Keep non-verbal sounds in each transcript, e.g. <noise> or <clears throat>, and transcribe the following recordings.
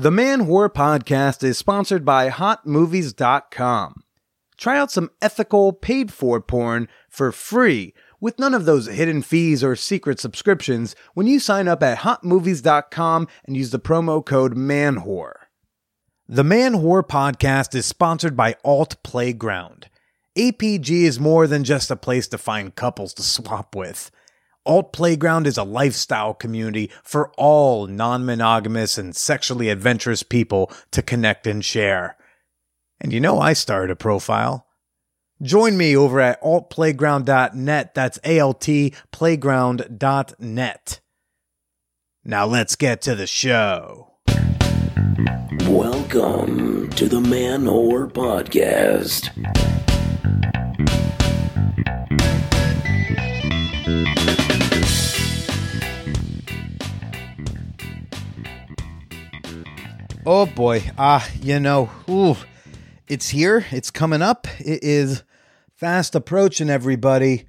The Man Whore Podcast is sponsored by HotMovies.com. Try out some ethical, paid for porn for free with none of those hidden fees or secret subscriptions when you sign up at HotMovies.com and use the promo code MANWHORE. The Man Whore Podcast is sponsored by Alt Playground. APG is more than just a place to find couples to swap with. Alt Playground is a lifestyle community for all non monogamous and sexually adventurous people to connect and share. And you know, I started a profile. Join me over at altplayground.net. That's A L T playground.net. Now let's get to the show. Welcome to the Man Whore Podcast. Oh boy. Ah, you know, ooh, it's here. It's coming up. It is fast approaching everybody.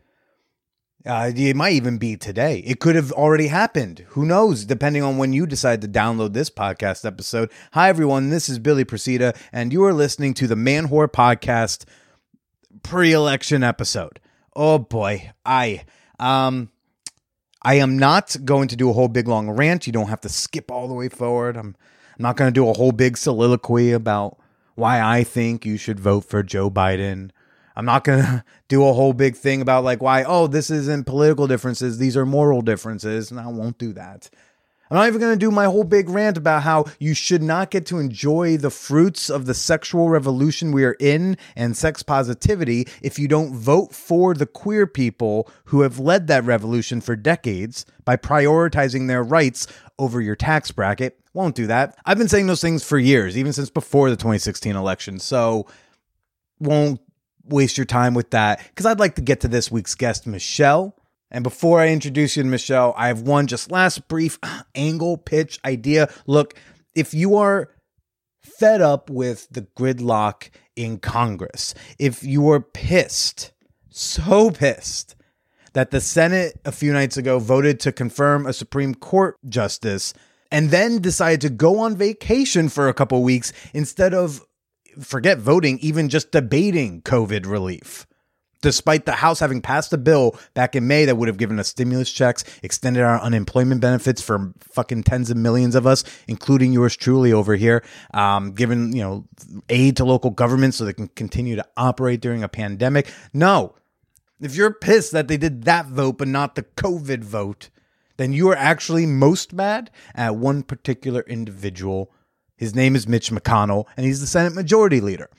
Uh, it might even be today. It could have already happened. Who knows? Depending on when you decide to download this podcast episode. Hi, everyone. This is Billy Procida, and you are listening to the Man Whore Podcast pre-election episode. Oh boy, I um, I am not going to do a whole big long rant. You don't have to skip all the way forward. I'm, I'm not going to do a whole big soliloquy about why I think you should vote for Joe Biden. I'm not going <laughs> to do a whole big thing about like why, oh, this isn't political differences. These are moral differences. And I won't do that. I'm not even going to do my whole big rant about how you should not get to enjoy the fruits of the sexual revolution we are in and sex positivity if you don't vote for the queer people who have led that revolution for decades by prioritizing their rights over your tax bracket. Won't do that. I've been saying those things for years, even since before the 2016 election. So won't waste your time with that because I'd like to get to this week's guest, Michelle. And before I introduce you to Michelle, I have one just last brief <clears throat> angle pitch idea. Look, if you are fed up with the gridlock in Congress, if you are pissed, so pissed, that the Senate a few nights ago voted to confirm a Supreme Court justice and then decided to go on vacation for a couple weeks instead of forget voting, even just debating COVID relief. Despite the House having passed a bill back in May that would have given us stimulus checks, extended our unemployment benefits for fucking tens of millions of us, including yours truly over here, um, given you know aid to local governments so they can continue to operate during a pandemic. No, if you're pissed that they did that vote but not the COVID vote, then you are actually most mad at one particular individual. His name is Mitch McConnell, and he's the Senate Majority Leader.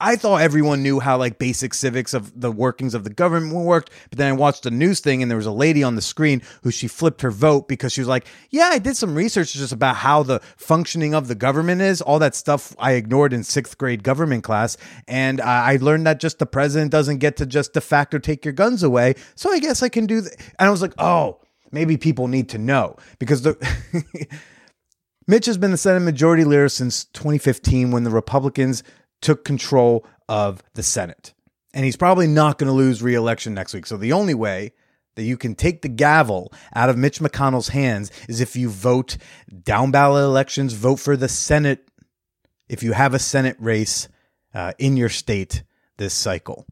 I thought everyone knew how like basic civics of the workings of the government worked, but then I watched a news thing and there was a lady on the screen who she flipped her vote because she was like, "Yeah, I did some research just about how the functioning of the government is, all that stuff I ignored in 6th grade government class, and uh, I learned that just the president doesn't get to just de facto take your guns away. So I guess I can do that." And I was like, "Oh, maybe people need to know because the <laughs> Mitch has been the Senate Majority Leader since 2015 when the Republicans took control of the Senate. And he's probably not going to lose re-election next week. So the only way that you can take the gavel out of Mitch McConnell's hands is if you vote down ballot elections, vote for the Senate if you have a Senate race uh, in your state this cycle.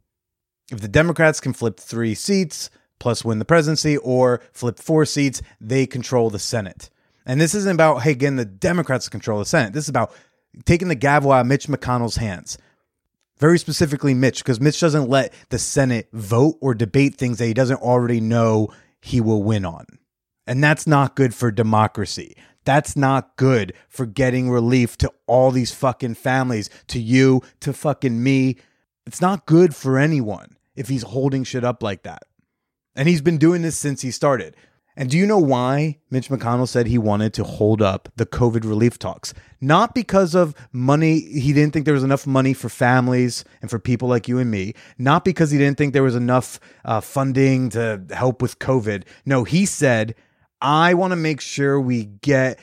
If the Democrats can flip three seats plus win the presidency or flip four seats, they control the Senate. And this isn't about, hey, again, the Democrats control the Senate. This is about taking the gavel out of Mitch McConnell's hands. Very specifically, Mitch, because Mitch doesn't let the Senate vote or debate things that he doesn't already know he will win on. And that's not good for democracy. That's not good for getting relief to all these fucking families, to you, to fucking me. It's not good for anyone if he's holding shit up like that. And he's been doing this since he started. And do you know why Mitch McConnell said he wanted to hold up the COVID relief talks? Not because of money, he didn't think there was enough money for families and for people like you and me. Not because he didn't think there was enough uh, funding to help with COVID. No, he said, I want to make sure we get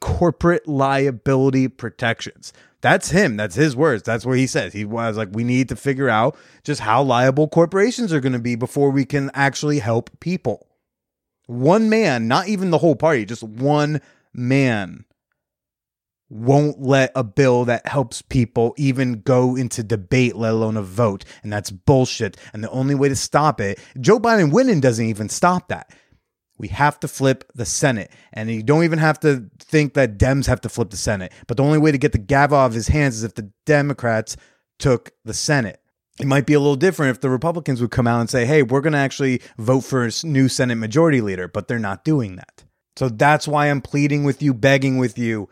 corporate liability protections. That's him. That's his words. That's what he says. He was like, we need to figure out just how liable corporations are going to be before we can actually help people. One man, not even the whole party, just one man won't let a bill that helps people even go into debate, let alone a vote. And that's bullshit. And the only way to stop it, Joe Biden winning doesn't even stop that. We have to flip the Senate. And you don't even have to think that Dems have to flip the Senate. But the only way to get the gavel off his hands is if the Democrats took the Senate. It might be a little different if the Republicans would come out and say, hey, we're going to actually vote for a new Senate majority leader, but they're not doing that. So that's why I'm pleading with you, begging with you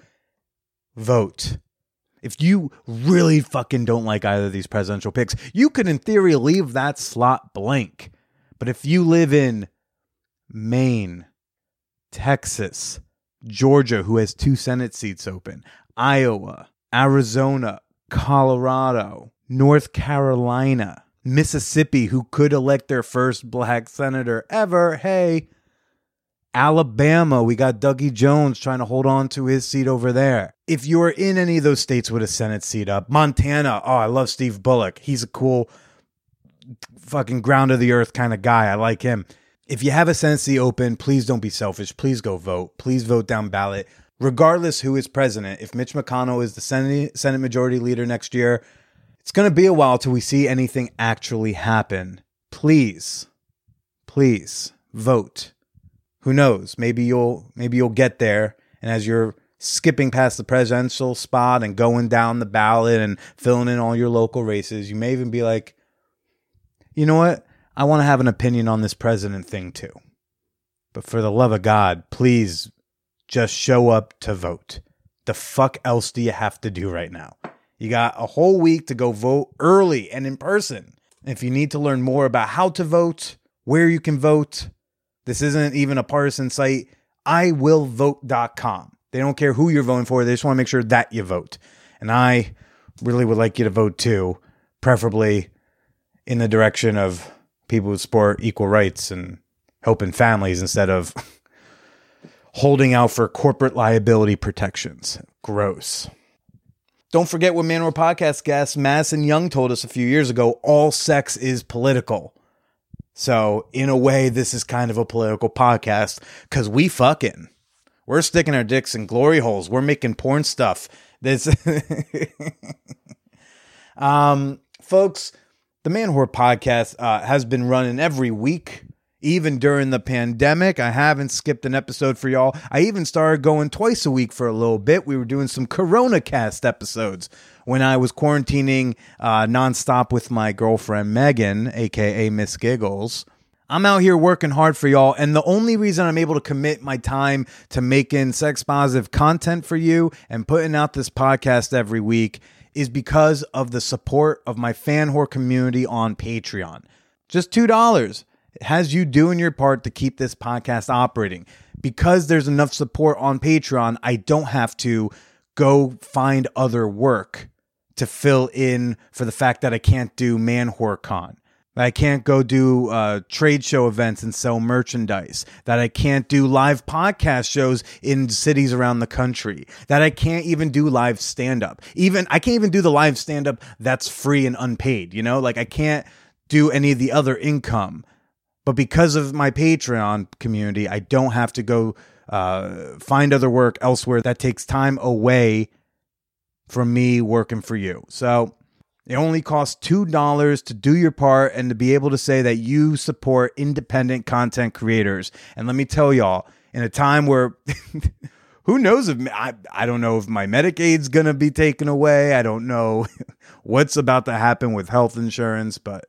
vote. If you really fucking don't like either of these presidential picks, you could, in theory, leave that slot blank. But if you live in Maine, Texas, Georgia, who has two Senate seats open, Iowa, Arizona, Colorado, North Carolina, Mississippi, who could elect their first black senator ever. Hey, Alabama, we got Dougie Jones trying to hold on to his seat over there. If you're in any of those states with a Senate seat up, Montana, oh, I love Steve Bullock. He's a cool, fucking ground of the earth kind of guy. I like him. If you have a Senate open, please don't be selfish. Please go vote. Please vote down ballot. Regardless who is president, if Mitch McConnell is the Senate, Senate Majority Leader next year, it's going to be a while till we see anything actually happen. Please, please vote who knows? Maybe you'll maybe you'll get there, and as you're skipping past the presidential spot and going down the ballot and filling in all your local races, you may even be like, you know what? I want to have an opinion on this president thing too. But for the love of God, please just show up to vote. The fuck else do you have to do right now? You got a whole week to go vote early and in person. If you need to learn more about how to vote, where you can vote, this isn't even a partisan site. IWillVote.com. They don't care who you're voting for. They just want to make sure that you vote. And I really would like you to vote too, preferably in the direction of people who support equal rights and helping families instead of <laughs> holding out for corporate liability protections. Gross. Don't forget what Man Whore podcast guest Madison Young told us a few years ago all sex is political. So, in a way, this is kind of a political podcast because we fucking, we're sticking our dicks in glory holes. We're making porn stuff. This, <laughs> um, folks, the Man Whore podcast uh, has been running every week, even during the pandemic. I haven't skipped an episode for y'all. I even started going twice a week for a little bit. We were doing some Corona cast episodes when I was quarantining uh, nonstop with my girlfriend Megan, aka Miss Giggles. I'm out here working hard for y'all, and the only reason I'm able to commit my time to making sex positive content for you and putting out this podcast every week is because of the support of my fan whore community on Patreon. Just $2. It has you doing your part to keep this podcast operating. Because there's enough support on Patreon, I don't have to go find other work to fill in for the fact that I can't do Man Con. I can't go do uh, trade show events and sell merchandise. That I can't do live podcast shows in cities around the country. That I can't even do live stand up. Even I can't even do the live stand up that's free and unpaid. You know, like I can't do any of the other income. But because of my Patreon community, I don't have to go uh, find other work elsewhere that takes time away from me working for you. So it only costs $2 to do your part and to be able to say that you support independent content creators. And let me tell y'all, in a time where <laughs> who knows if I, I don't know if my Medicaid's going to be taken away. I don't know <laughs> what's about to happen with health insurance, but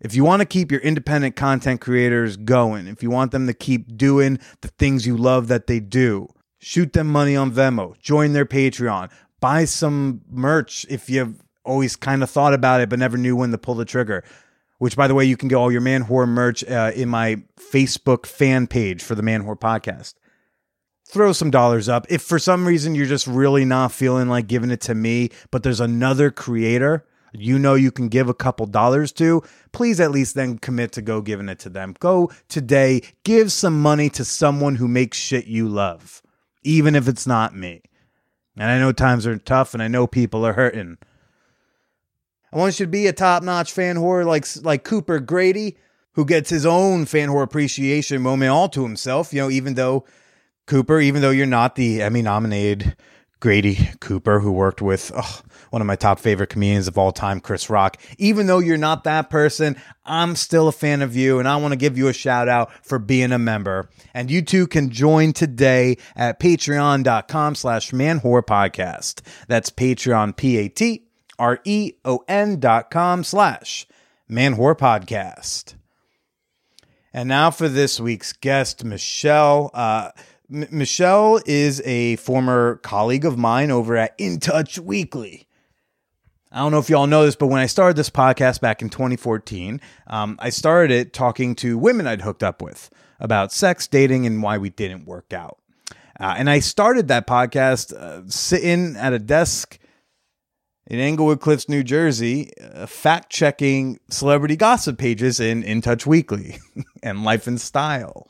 if you want to keep your independent content creators going, if you want them to keep doing the things you love that they do, shoot them money on Venmo, join their Patreon, buy some merch if you've always kind of thought about it but never knew when to pull the trigger. Which, by the way, you can get all your Man Whore merch uh, in my Facebook fan page for the Man Whore podcast. Throw some dollars up. If for some reason you're just really not feeling like giving it to me, but there's another creator you know you can give a couple dollars to, please at least then commit to go giving it to them. Go today, give some money to someone who makes shit you love, even if it's not me. And I know times are tough and I know people are hurting. I want you to be a top notch fan whore like, like Cooper Grady, who gets his own fan whore appreciation moment all to himself. You know, even though Cooper, even though you're not the Emmy nominated Grady Cooper, who worked with oh, one of my top favorite comedians of all time, Chris Rock. Even though you're not that person, I'm still a fan of you, and I want to give you a shout out for being a member. And you too can join today at patreon.com slash manwhorepodcast. That's Patreon, P-A-T R-E-O-N dot com slash manwhorepodcast. And now for this week's guest, Michelle. Uh, M- Michelle is a former colleague of mine over at In Touch Weekly. I don't know if y'all know this, but when I started this podcast back in 2014, um, I started it talking to women I'd hooked up with about sex, dating, and why we didn't work out. Uh, and I started that podcast uh, sitting at a desk in Englewood Cliffs, New Jersey, uh, fact checking celebrity gossip pages in In Touch Weekly <laughs> and Life and Style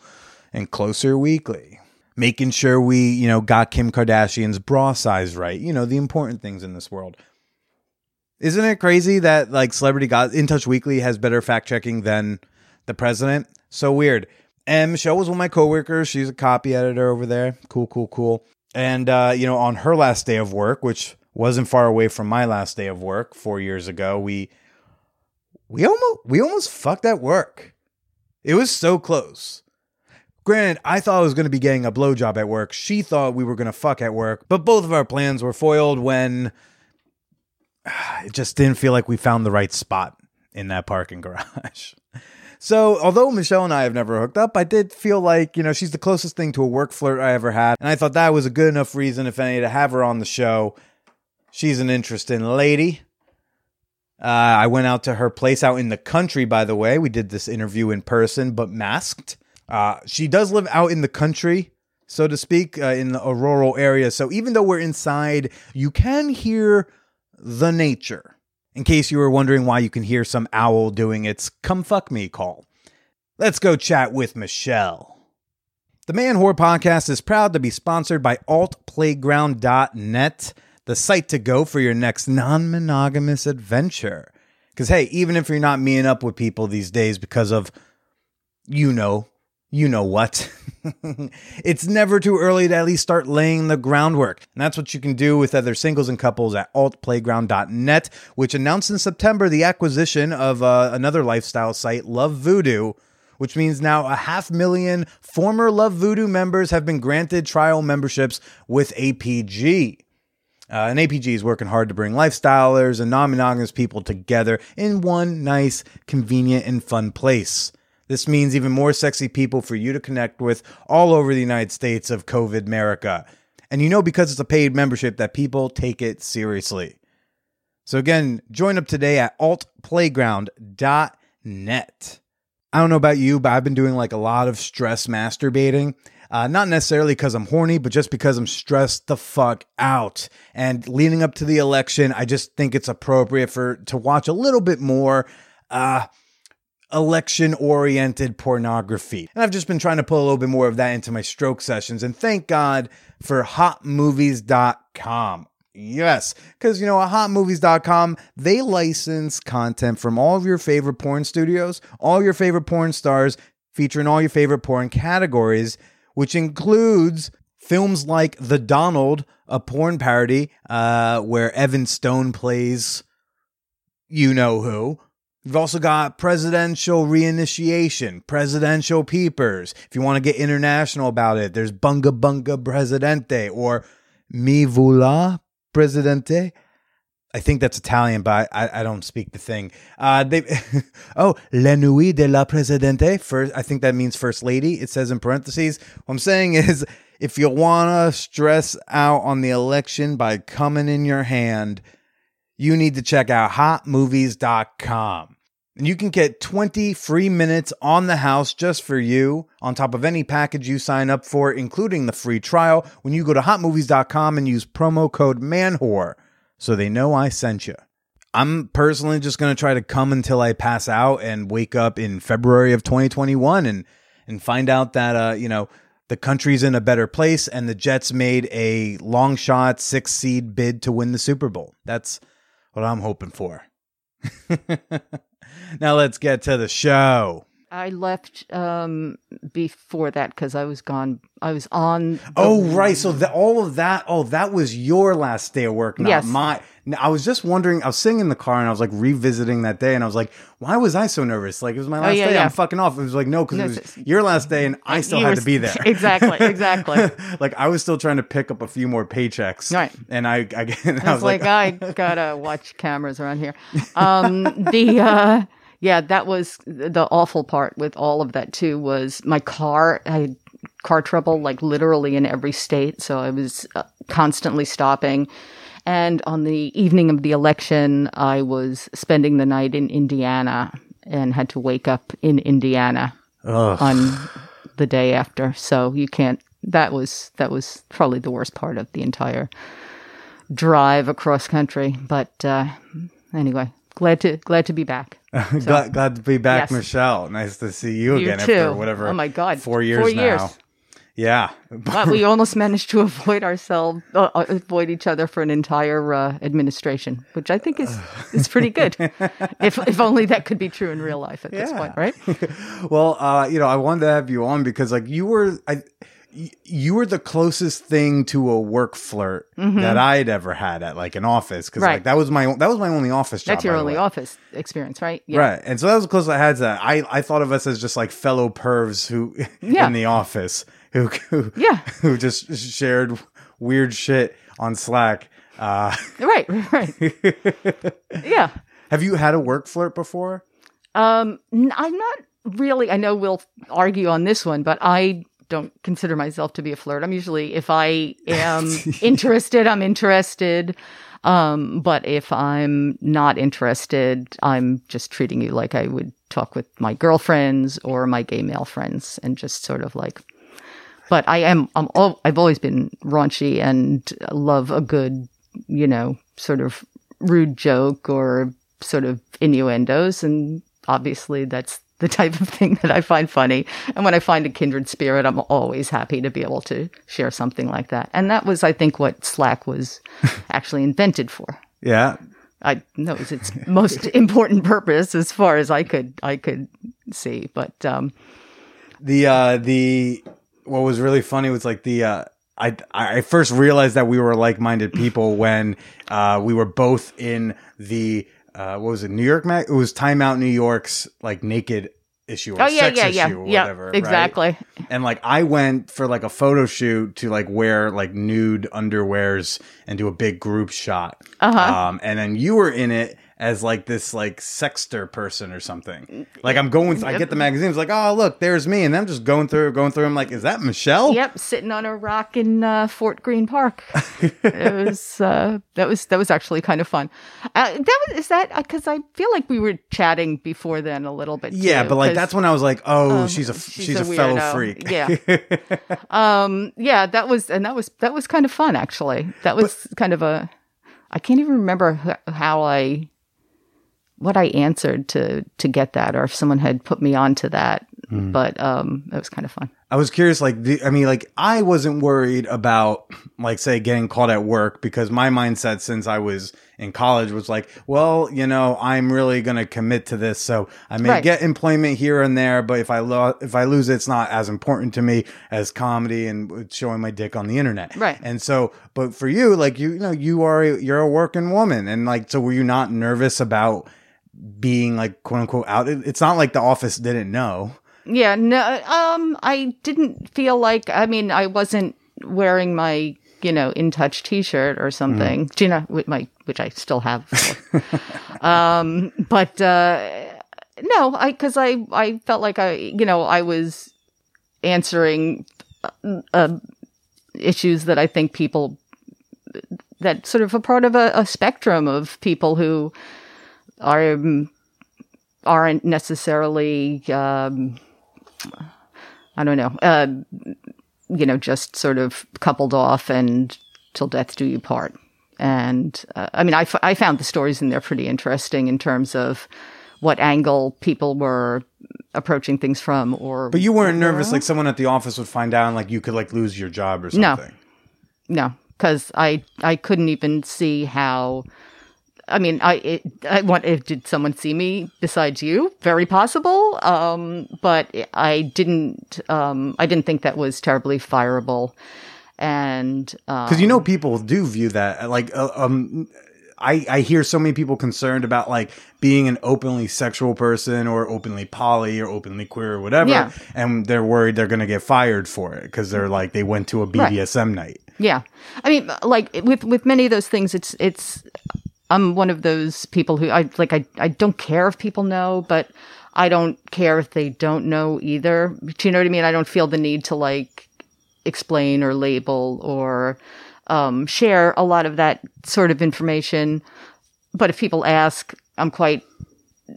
and Closer Weekly. Making sure we, you know, got Kim Kardashian's bra size right. You know, the important things in this world. Isn't it crazy that like Celebrity Got In Touch Weekly has better fact checking than the president? So weird. And Michelle was one of my coworkers. She's a copy editor over there. Cool, cool, cool. And uh, you know, on her last day of work, which wasn't far away from my last day of work four years ago, we we almost we almost fucked at work. It was so close. Granted, I thought I was going to be getting a blowjob at work. She thought we were going to fuck at work, but both of our plans were foiled when <sighs> it just didn't feel like we found the right spot in that parking garage. <laughs> So, although Michelle and I have never hooked up, I did feel like, you know, she's the closest thing to a work flirt I ever had. And I thought that was a good enough reason, if any, to have her on the show. She's an interesting lady. Uh, I went out to her place out in the country, by the way. We did this interview in person, but masked. Uh, she does live out in the country, so to speak, uh, in the rural area. So even though we're inside, you can hear the nature. In case you were wondering why you can hear some owl doing its come fuck me call. Let's go chat with Michelle. The Man Whore podcast is proud to be sponsored by altplayground.net, the site to go for your next non monogamous adventure. Because, hey, even if you're not meeting up with people these days because of, you know, you know what. <laughs> it's never too early to at least start laying the groundwork. And that's what you can do with other singles and couples at altplayground.net, which announced in September the acquisition of uh, another lifestyle site, Love Voodoo, which means now a half million former Love Voodoo members have been granted trial memberships with APG. Uh, and APG is working hard to bring lifestylers and non monogamous people together in one nice, convenient, and fun place. This means even more sexy people for you to connect with all over the United States of COVID America. And you know, because it's a paid membership, that people take it seriously. So, again, join up today at altplayground.net. I don't know about you, but I've been doing like a lot of stress masturbating. Uh, not necessarily because I'm horny, but just because I'm stressed the fuck out. And leading up to the election, I just think it's appropriate for to watch a little bit more. Uh, election oriented pornography. And I've just been trying to put a little bit more of that into my stroke sessions. And thank God for hotmovies.com. Yes, because you know, at hotmovies.com, they license content from all of your favorite porn studios, all your favorite porn stars, featuring all your favorite porn categories, which includes films like The Donald, a porn parody uh, where Evan Stone plays you know who, You've also got presidential reinitiation, presidential peepers. If you want to get international about it, there's Bunga Bunga Presidente or Mi Vula Presidente. I think that's Italian, but I, I don't speak the thing. Uh, they, <laughs> oh, La Nuit de la Presidente. First, I think that means First Lady. It says in parentheses. What I'm saying <laughs> is, if you want to stress out on the election by coming in your hand, you need to check out hotmovies.com. And you can get 20 free minutes on the house just for you on top of any package you sign up for, including the free trial when you go to hotmovies.com and use promo code MANWHORE so they know I sent you. I'm personally just going to try to come until I pass out and wake up in February of 2021 and and find out that uh, you know, the country's in a better place and the Jets made a long shot 6 seed bid to win the Super Bowl. That's what I'm hoping for. <laughs> now let's get to the show. I left um, before that because I was gone. I was on. Oh, right. So the, all of that, oh, that was your last day of work, not Yes. my. I was just wondering. I was sitting in the car and I was like revisiting that day, and I was like, "Why was I so nervous? Like it was my last Oh, yeah, day. yeah. I'm fucking off." It was like, no, because No, it was your last day, and I still had were- to be there. <laughs> <laughs> exactly, exactly. like I was still trying to pick up a few more paychecks, Right. And I, I, <laughs> and I was was like, I gotta watch cameras around here. Um, the uh, yeah, that was the awful part with all of that too. Was my car? I had car trouble, like literally in every state, so I was uh, constantly stopping. And on the evening of the election, I was spending the night in Indiana and had to wake up in Indiana Ugh. on the day after. So you can't. That was that was probably the worst part of the entire drive across country. But uh, anyway, glad to glad to be back. <laughs> glad, glad to be back, Yes. Michelle. Nice to see you, You again too. after whatever. Oh my God, four years four now. years. Yeah, <laughs> But we almost managed to avoid ourselves, uh, uh, avoid each other for an entire uh, administration, which I think is <laughs> is pretty good. if if only that could be true in real life at this point, right? well, uh, you know, I wanted to have you on because like you were, I, you were the closest thing to a work flirt that I'd ever had at like an office because like Mm-hmm. That was my that was my only office job. That's your only way. office experience, right? Yeah. Right, and so that was the closest I had to that. I I thought of us as just like fellow pervs who <laughs> Yeah. in the office who who Yeah. <laughs> who just shared weird shit on Slack. Uh, Right, right. <laughs> yeah. have you had a work flirt before? Um, I'm not really. I know we'll argue on this one, but I don't consider myself to be a flirt. I'm usually, if I <laughs> am <laughs> interested, I'm interested. Um, but if I'm not interested, I'm just treating you like I would talk with my girlfriends or my gay male friends, and just sort of like. But I am. I'm. Al- I've always been raunchy and love a good, you know, sort of rude joke or sort of innuendos, and obviously that's the type of thing that I find funny. And when I find a kindred spirit, I'm always happy to be able to share something like that. And that was, I think, what Slack was <laughs> actually invented for. Yeah, I know it was its most <laughs> important purpose as far as I could I could see. But um, the uh the what was really funny was like the uh I I first realized that we were like minded people when uh we were both in the uh what was it New York Mag it was Time Out New York's like naked issue or oh yeah, sex yeah, issue yeah, or yeah, whatever right? exactly. and like I went for like a photo shoot to like wear like nude underwears and do a big group shot Uh-huh. um and then you were in it as like this like sexter person or something like I'm going I get the magazines like oh look there's me and I'm just going through going through I'm like is that Michelle Yep, sitting on a rock in uh, Fort Greene Park. it was uh, that was that was actually kind of fun. Uh, that was is that because I feel like we were chatting before then a little bit. yeah too, but like that's when I was like oh um, she's a she's she's, a a, fellow freak Yeah. <laughs> um yeah that was and that was that was kind of fun actually. That was kind of a I can't even remember how I what I answered to to get that or if someone had put me onto that. Hmm. But um it was kind of fun. I was curious, like, the, I mean, like, I wasn't worried about, like, say, getting called at work because my mindset since I was in college was like, well, you know, I'm really going to commit to this. So I may Right. get employment here and there, but if I, lo- if I lose it, it's not as important to me as comedy and showing my dick on the internet. Right. And so, but for you, like, you, you know, you are, a, you're a working woman. And like, so were you not nervous about being like, quote unquote, out? It- It's not like the office didn't know. Yeah, no, um, I didn't feel like, I mean, I wasn't wearing my, you know, in touch t-shirt or something, Gina, with my, which I still have. <laughs> um, but, uh, no, I, cause I, I felt like I, you know, I was answering, uh, issues that I think people, that sort of a part of a, a spectrum of people who are, aren't necessarily, um, I don't know, uh, you know, just sort of coupled off and till death do you part. And uh, I mean, I, f- I found the stories in there pretty interesting in terms of what angle people were approaching things from or But you weren't nervous like someone at the office would find out and like you could like lose your job or No. something. no because i i couldn't even see how I mean, I, it, I want, if, did someone see me besides you? Very possible. Um, but I didn't, um, I didn't think that was terribly fireable. And, um, Because you know, people do view that like uh, um. I, I hear so many people concerned about like being an openly sexual person or openly poly or openly queer or whatever, Yeah. and they're worried they're going to get fired for it because they're like they went to a BDSM night. Yeah, I mean, like with with many of those things, it's it's. I'm one of those people who I like. I I don't care if people know, but I don't care if they don't know either. Do you know what I mean? I don't feel the need to like explain or label or um, share a lot of that sort of information. But if people ask, I'm quite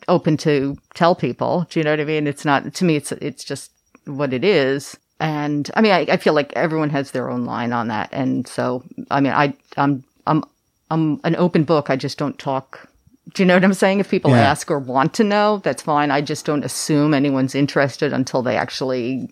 open to tell people. Do you know what I mean? It's not to me. It's it's just what it is. And I mean, I, I feel like everyone has their own line on that. And so, I mean, I I'm I'm I'm an open book. I just don't talk. Do you know what I'm saying? If people Yeah. ask or want to know, that's fine. I just don't assume anyone's interested until they actually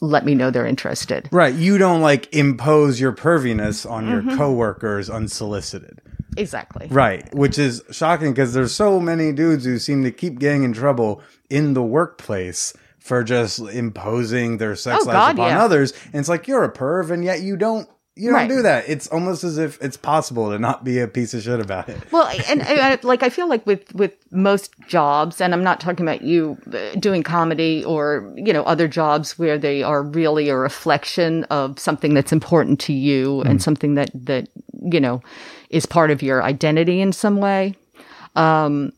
let me know they're interested. Right. You don't like impose your perviness on your mm-hmm. coworkers unsolicited. Exactly. Right. Which is shocking because there's so many dudes who seem to keep getting in trouble in the workplace for just imposing their sex Oh, life God, upon yeah. others. And it's like you're a perv and yet you don't you don't Right. do that. It's almost as if it's possible to not be a piece of shit about it. Well, and, and I- like I feel like with with most jobs, and I'm not talking about you uh, doing comedy or you know other jobs where they are really a reflection of something that's important to you and something that that you know is part of your identity in some way. Um,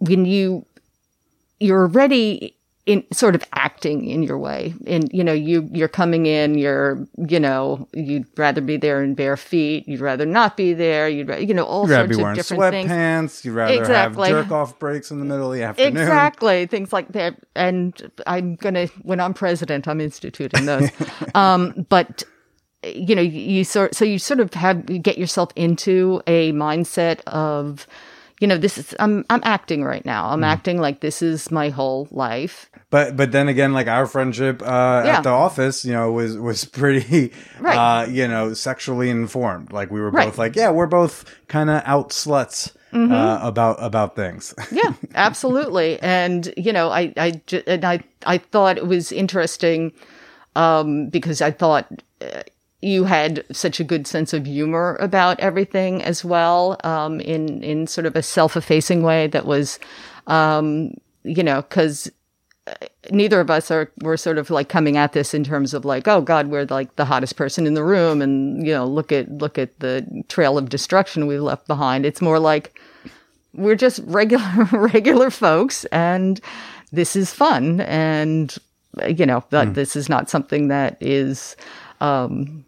when you you're already in sort of acting in your way and you know you you're coming in you're you know you'd rather be there in bare feet you'd rather not be there you'd ra- you know all You'd rather be sorts of wearing different things sweatpants. You'd rather Exactly. have jerk off breaks in the middle of the afternoon. Exactly, things like that. And I'm gonna, when I'm president, I'm instituting those. <laughs> um, but you know, you sort, so you sort of have you get yourself into a mindset of, you know, this is I'm I'm acting right now. I'm acting like this is my whole life. But but then again, like our friendship uh, Yeah. at the office, you know, was was <laughs> pretty, Right. uh, you know, sexually informed. Like we were Right. both like, yeah, we're both kind of out sluts Mm-hmm. uh, about about things. <laughs> Yeah, absolutely. And you know, I I and I I thought it was interesting um, because I thought uh, you had such a good sense of humor about everything as well, um, in in sort of a self-effacing way that was, um, you know, because neither of us are we're sort of like coming at this in terms of like oh god we're like the hottest person in the room and you know look at look at the trail of destruction we left behind. It's more like we're just regular <laughs> regular folks and this is fun and uh, you know that this is not something that is um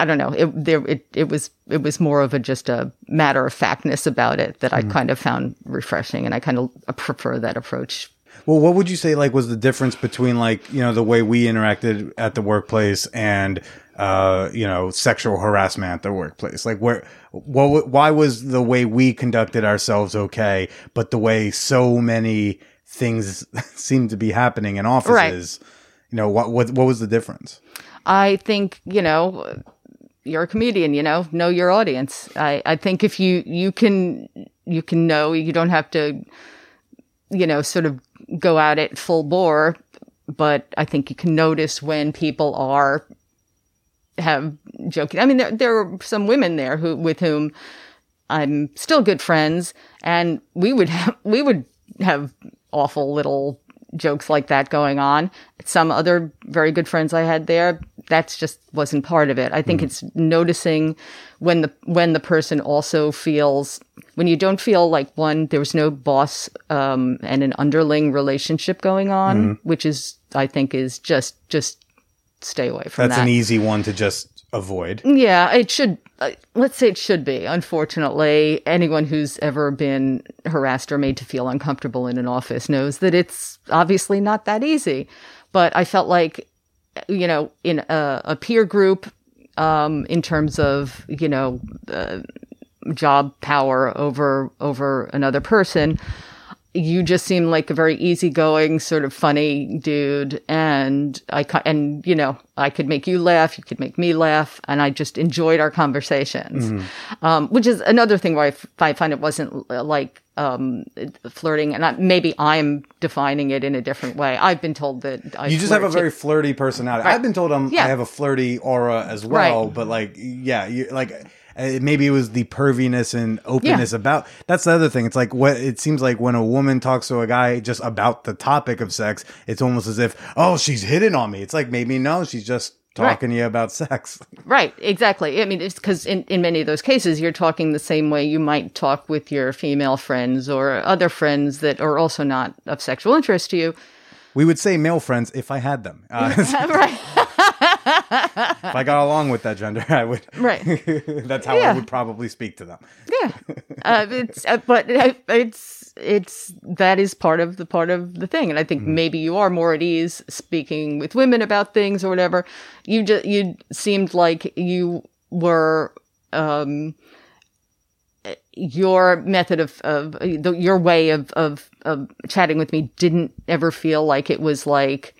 I don't know. It there it it was it was more of a just a matter of factness about it that I kind of found refreshing, and I kind of prefer that approach. Well, what would you say like was the difference between like you know the way we interacted at the workplace and uh you know sexual harassment at the workplace? Like where what why was the way we conducted ourselves okay, but the way so many things <laughs> seem to be happening in offices, you know what what what was the difference? I think, you know, you're a comedian, you know, know your audience. I, I think if you, you can, you can know, you don't have to, you know, sort of go at it full bore, but I think you can notice when people are have joking. I mean, there, there were some women there who, with whom I'm still good friends and we would <laughs> have, we would have awful little jokes like that going on. Some other very good friends I had there, that's just wasn't part of it. I think it's noticing when the when the person also feels when you don't feel like one there was no boss um, and an underling relationship going on, which is I think is just just stay away from That's that. an easy one to just avoid. Yeah, it should. Uh, let's say it should be. Unfortunately, anyone who's ever been harassed or made to feel uncomfortable in an office knows that it's obviously not that easy. But I felt like, you know, in a, a peer group, um, in terms of you know, uh, job power over over another person, you just seem like a very easygoing, sort of funny dude, and I and you know I could make you laugh, you could make me laugh, and I just enjoyed our conversations, um, which is another thing where I, f- I find it wasn't uh, like um, flirting, and I, maybe I'm defining it in a different way. I've been told that I You just have a very flirty personality. I've been told I'm, Yeah. I have a flirty aura as well, Right. but like, yeah, you like uh, maybe it was the perviness and openness about. That's the other thing. It's like what it seems like when a woman talks to a guy just about the topic of sex. It's almost as if, oh, she's hitting on me. It's like maybe no, she's just Right. talking to you about sex. <laughs> Right, exactly. I mean, it's because in, in many of those cases, you're talking the same way you might talk with your female friends or other friends that are also not of sexual interest to you. We would say male friends if I had them. Uh, <laughs> right, <laughs> if I got along with that gender, I would. right. <laughs> That's how I would probably speak to them. Yeah, uh, it's uh, but it's it's that is part of the part of the thing, and I think maybe you are more at ease speaking with women about things or whatever. You just you seemed like you were. Um, your method of, of the, your way of, of, of chatting with me didn't ever feel like it was like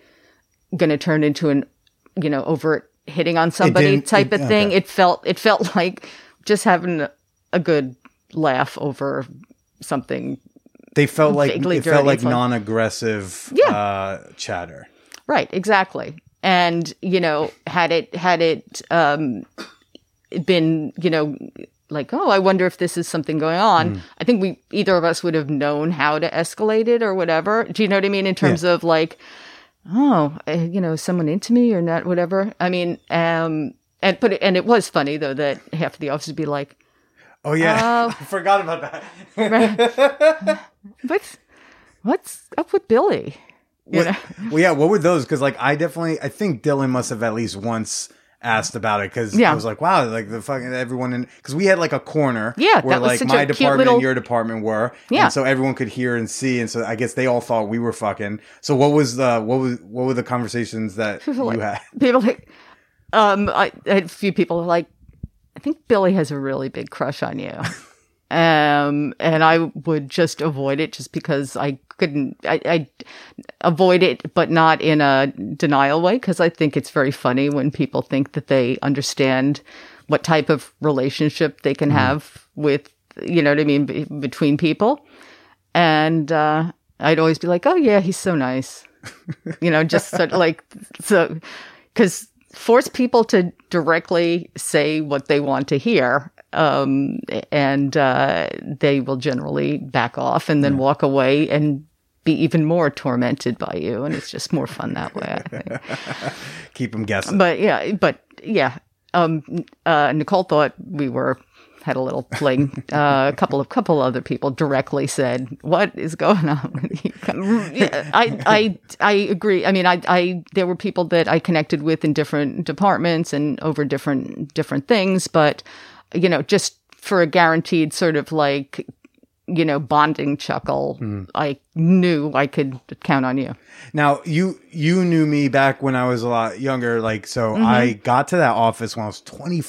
going to turn into an, you know, overt hitting on somebody type it- of thing. okay. It felt, it felt <laughs> like just having a, good laugh over something. They felt like it felt dirty. like like- non-aggressive Yeah. uh, chatter. Right. Exactly. And, you know, had it, had it, um, been, you know, like, oh, I wonder if this is something going on. I think we either of us would have known how to escalate it or whatever. Do you know what I mean? In terms of like, oh, uh, you know, someone into me or not, whatever. I mean, um, and but it, and it was funny though that half of the office would be like, Oh yeah, Uh, <laughs> I forgot about that. <laughs> what's what's up with Billy? What- well, yeah. What were those? Because like I definitely, I think Dylan must have at least once asked about it because Yeah. I was like, wow, like the fucking everyone in because we had like a corner, Yeah, where like my department little- and your department were, Yeah. and so everyone could hear and see, and so I guess they all thought we were fucking. So what was the what was what were the conversations that you like- had? people like um I, I had a few people like i think billy has a really big crush on you <laughs> um and i would just avoid it just because i couldn't i i avoid it but not in a denial way because i think it's very funny when people think that they understand what type of relationship they can have with you know what i mean be, between people. And uh i'd always be like oh yeah he's so nice. <laughs> You know, just sort of like so because force people to directly say what they want to hear, um, and uh, they will generally back off and then walk away and be even more tormented by you, and it's just more fun that way. I think. <laughs> Keep them guessing. But yeah, but yeah, um, uh, Nicole thought we were had a little fling. Uh, a couple of couple other people directly said, "What is going on with you?" <laughs> I I I agree. I mean, I I there were people that I connected with in different departments and over different different things, but you know, just for a guaranteed sort of like you know bonding chuckle, I knew I could count on you. Now you you knew me back when I was a lot younger, like so. Mm-hmm. I got to that office when I was twenty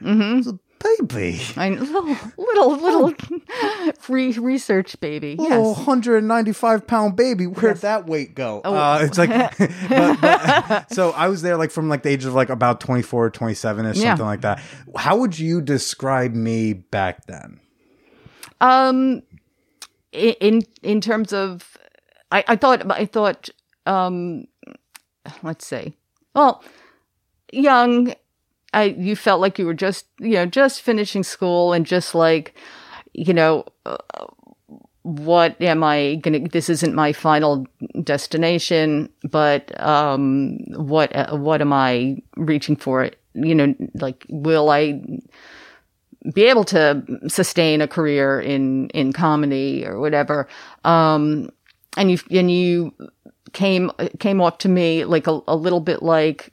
Mm-hmm. I was a baby. I little little little <laughs> free research baby. little Yes. 195 pound baby where'd that weight go uh, it's like <laughs> <laughs> but, but, so i was there like from like the age of like about 24 27 ish Yeah. something like that how would you describe me back then Um, in in terms of, I, I thought I thought um, let's say, well, young. I you felt like you were just you know just finishing school and just like you know uh, what am I gonna this isn't my final destination but um what uh, what am I reaching for? You know like will I be able to sustain a career in in comedy or whatever? Um and you and you came came off to me like a, a little bit like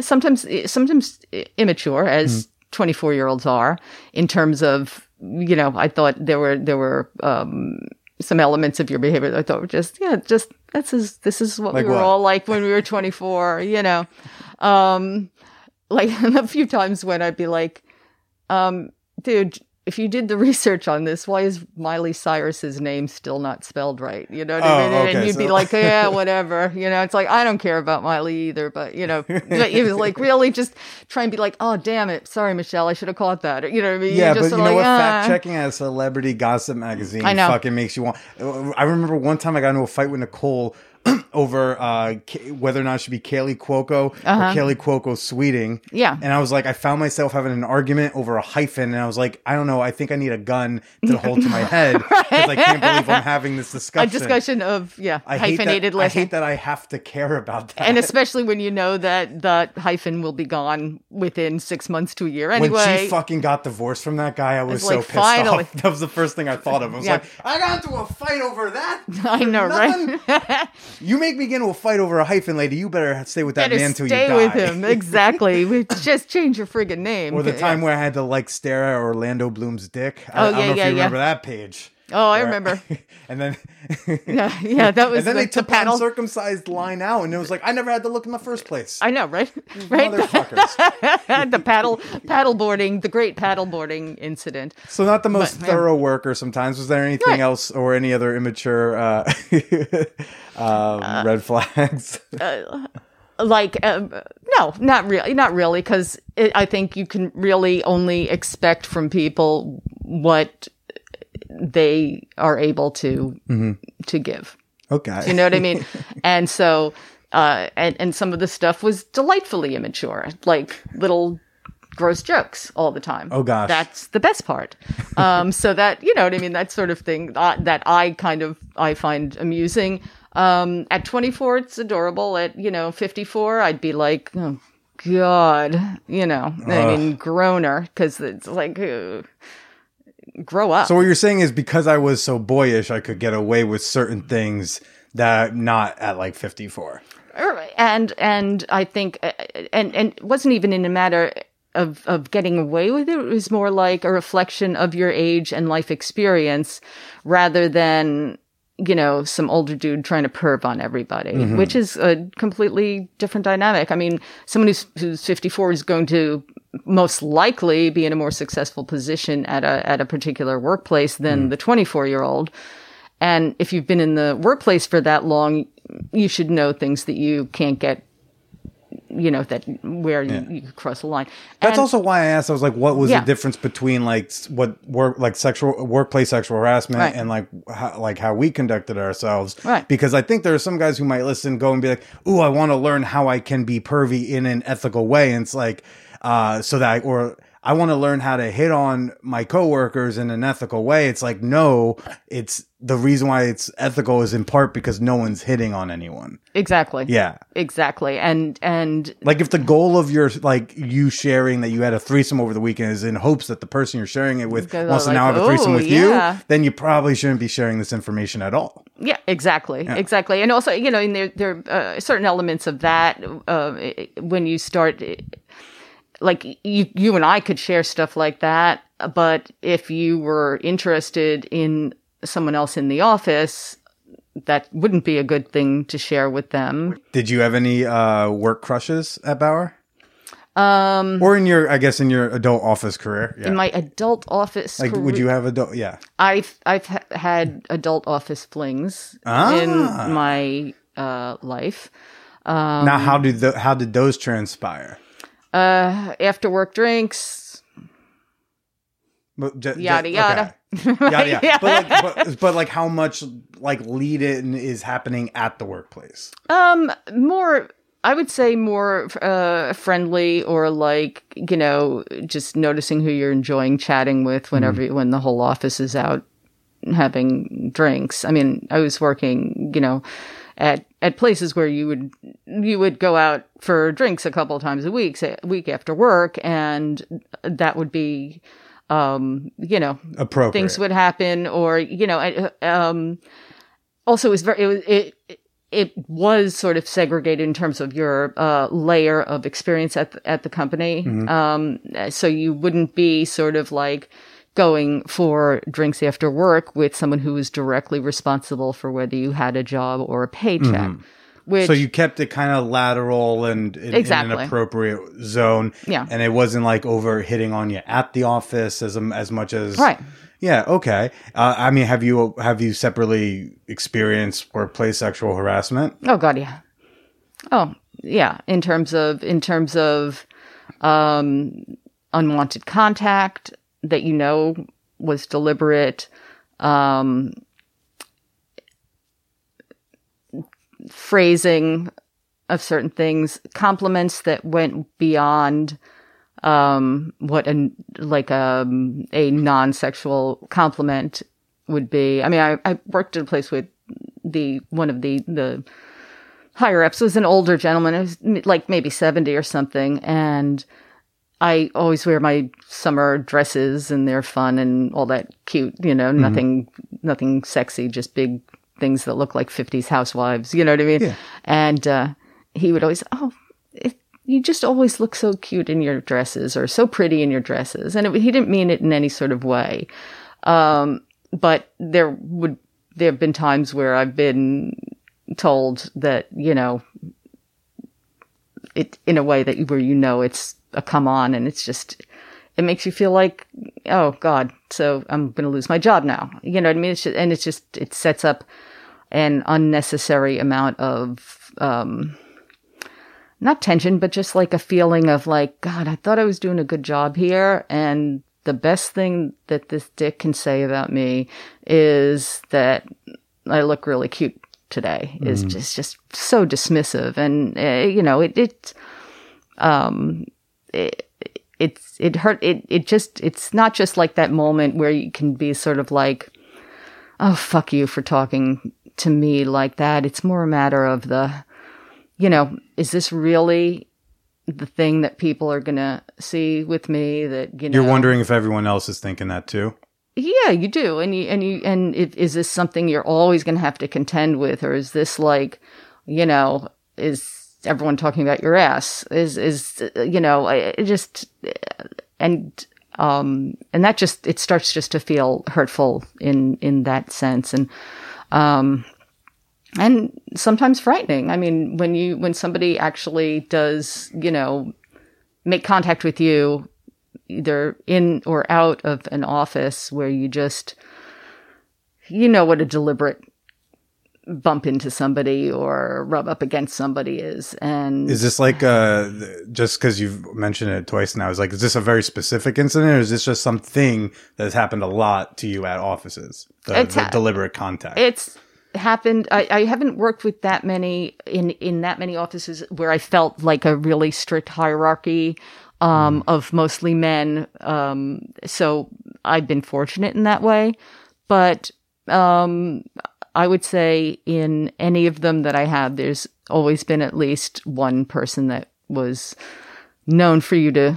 sometimes sometimes immature as 24 year olds are in terms of you know i thought there were there were um some elements of your behavior that i thought were just yeah just this is this is what Like we were what? all like when we were 24 you know um like <laughs> a few times when i'd be like um dude if you did the research on this, why is Miley Cyrus's name still not spelled right? You know what Oh, I mean? okay, and you'd be like, yeah, <laughs> whatever. You know, it's like I don't care about Miley either, but you know, <laughs> it was like really just try and be like, oh damn it, sorry Michelle, I should have caught that. Or, you know what I mean? Yeah, You're but just you know like, what? "Ah." Fact checking at a celebrity gossip magazine I know. fucking makes you want. I remember one time I got into a fight with Nicole <clears throat> over uh, K- whether or not it should be Kaley Cuoco or Kaley Cuoco Sweeting. Uh-huh. Yeah. And I was like, I found myself having an argument over a hyphen, and I was like, I don't know, I think I need a gun to hold to my <laughs> head because I can't believe I'm having this a discussion. discussion of yeah I hate hyphenated that, I hate that I have to care about that. and especially when you know that the hyphen will be gone within six months to a year when anyway. she fucking got divorced from that guy, I was It's so like, pissed finally. off. <laughs> That was the first thing I thought of. I was Yeah. like, I got into a fight over that. <laughs> I know, right? You make me get into a fight over a hyphen, lady. You better stay with that Better man till you die. stay with him. <laughs> Exactly. We just change your friggin' name. Or the Yeah. time where I had to like stare at Orlando Bloom's dick. I, Oh, I don't yeah, know if yeah, you yeah. remember that page. Oh, I remember. <laughs> and then, <laughs> Yeah, yeah, that was and then the, they took the paddle. the uncircumcised line out, and it was like I never had to look in the first place. I know, right? <laughs> Right. Motherfuckers. the paddle paddle boarding, the great paddle boarding incident. So not the most But, yeah. thorough worker. Sometimes was there anything Right. else or any other immature uh, um, red flags? Uh, Like, um, no, not really, not really, because I think you can really only expect from people what they are able to to give. Okay, You know what I mean? <laughs> and so, uh, and, and some of the stuff was delightfully immature, like little gross jokes all the time. Oh, gosh. That's the best part. Um, so that, you know what I mean? That sort of thing uh, that I kind of, I find amusing. Um, at 24, it's adorable. At, you know, 54, I'd be like, oh, God, you know, I mean, groaner, because it's like, uh, grow up. So what you're saying is because I was so boyish, I could get away with certain things that not at like 54. and and I think uh, and and it wasn't even in a matter of of getting away with it. It was more like a reflection of your age and life experience, rather than you know some older dude trying to perv on everybody, mm-hmm. which is a completely different dynamic. I mean, someone who's who's fifty four is going to most likely be in a more successful position at a at a particular workplace than mm. the twenty four year old. And if you've been in the workplace for that long, you should know things that you can't get, you know, that where you, you cross the line. That's And- also why I asked. I was like, what was Yeah. the difference between like what work like sexual workplace sexual harassment Right. and like how, like how we conducted ourselves? Right. Because I think there are some guys who might listen, go and be like, "Ooh, I want to learn how I can be pervy in an ethical way," and it's like, uh, so that I, or. I want to learn how to hit on my coworkers in an ethical way. It's like, no, it's the reason why it's ethical is in part because no one's hitting on anyone. exactly. Yeah. Exactly. And, and Like if the goal of your like you sharing that you had a threesome over the weekend is in hopes that the person you're sharing it with wants to like, now have a threesome "Oh, with yeah." you, then you probably shouldn't be sharing this information at all. Yeah, exactly, exactly, and also you know, and there there are uh, certain elements of that uh, when you start, like you you and I could share stuff like that, but if you were interested in someone else in the office, that wouldn't be a good thing to share with them. Did you have any uh, work crushes at Bauer? Um, or in your, I guess, in your adult office career, yeah. In my adult office, like, would you have adult? Yeah. I've I've ha- had adult office flings Ah. in my uh, life. Um, now, how did the, how did those transpire? Uh, after work drinks, But Yada, yada. okay. yada yada. <laughs> Yeah. But like, but, but like, how much like lead in is happening at the workplace? um, more. I would say more uh, friendly or like you know just noticing who you're enjoying chatting with whenever when the whole office is out having drinks. I mean, I was working, you know, at at places where you would you would go out for drinks a couple times a week, say week after work, and that would be, um, you know, Appropriate. things would happen, or you know, I- um, also it was very it was it. It was sort of segregated in terms of your uh, layer of experience at the, at the company, um, so you wouldn't be sort of like going for drinks after work with someone who was directly responsible for whether you had a job or a paycheck. which So you kept it kind of lateral and in, in Exactly. an appropriate zone. Yeah. And it wasn't like over hitting on you at the office as as much as right. Yeah. Okay. Uh, I mean, have you have you separately experienced workplace sexual harassment? Oh god, yeah. Oh yeah. In terms of in terms of um, unwanted contact that you know was deliberate. Um, phrasing of certain things, compliments that went beyond um, what a like um, a non-sexual compliment would be. I mean, I, I worked at a place with the one of the the higher ups was an older gentleman, it was like maybe seventy or something, and I always wear my summer dresses and they're fun and all that cute, you know, nothing nothing sexy, just big things that look like 50s housewives, you know what I mean? Yeah. And uh, he would always, oh, it, you just always look so cute in your dresses or so pretty in your dresses. And it, he didn't mean it in any sort of way. Um, but there would, there have been times where I've been told that, you know, it in a way that where you know it's a come on and it's just it makes you feel like oh god so i'm going to lose my job now. You know what i mean? It's just, and it's just it sets up an unnecessary amount of um not tension but just like a feeling of like god i thought i was doing a good job here and the best thing that this dick can say about me is that i look really cute today. Is just just so dismissive and uh, you know it it um it, it's it hurt it it just it's not just like that moment where you can be sort of like oh fuck you for talking to me like that. It's more a matter of the you know is this really the thing that people are gonna see with me that you know? You're wondering if everyone else is thinking that too. yeah, you do, and you and you and it, is this something you're always going to have to contend with, or is this like, you know, is everyone talking about your ass? Is is you know, it just and um and that just it starts just to feel hurtful in in that sense, and um and sometimes frightening. I mean, when you when somebody actually does, you know, make contact with you either in or out of an office where you just you know what a deliberate bump into somebody or rub up against somebody is and Is this like uh just because you've mentioned it twice now? Is like is this a very specific incident, or is this just something that has happened a lot to you at offices? The, It's the ha- deliberate contact. it's happened I, I haven't worked with that many in in that many offices where i felt like a really strict hierarchy um of mostly men um so i've been fortunate in that way but um i would say in any of them that i had there's always been at least one person that was known for you to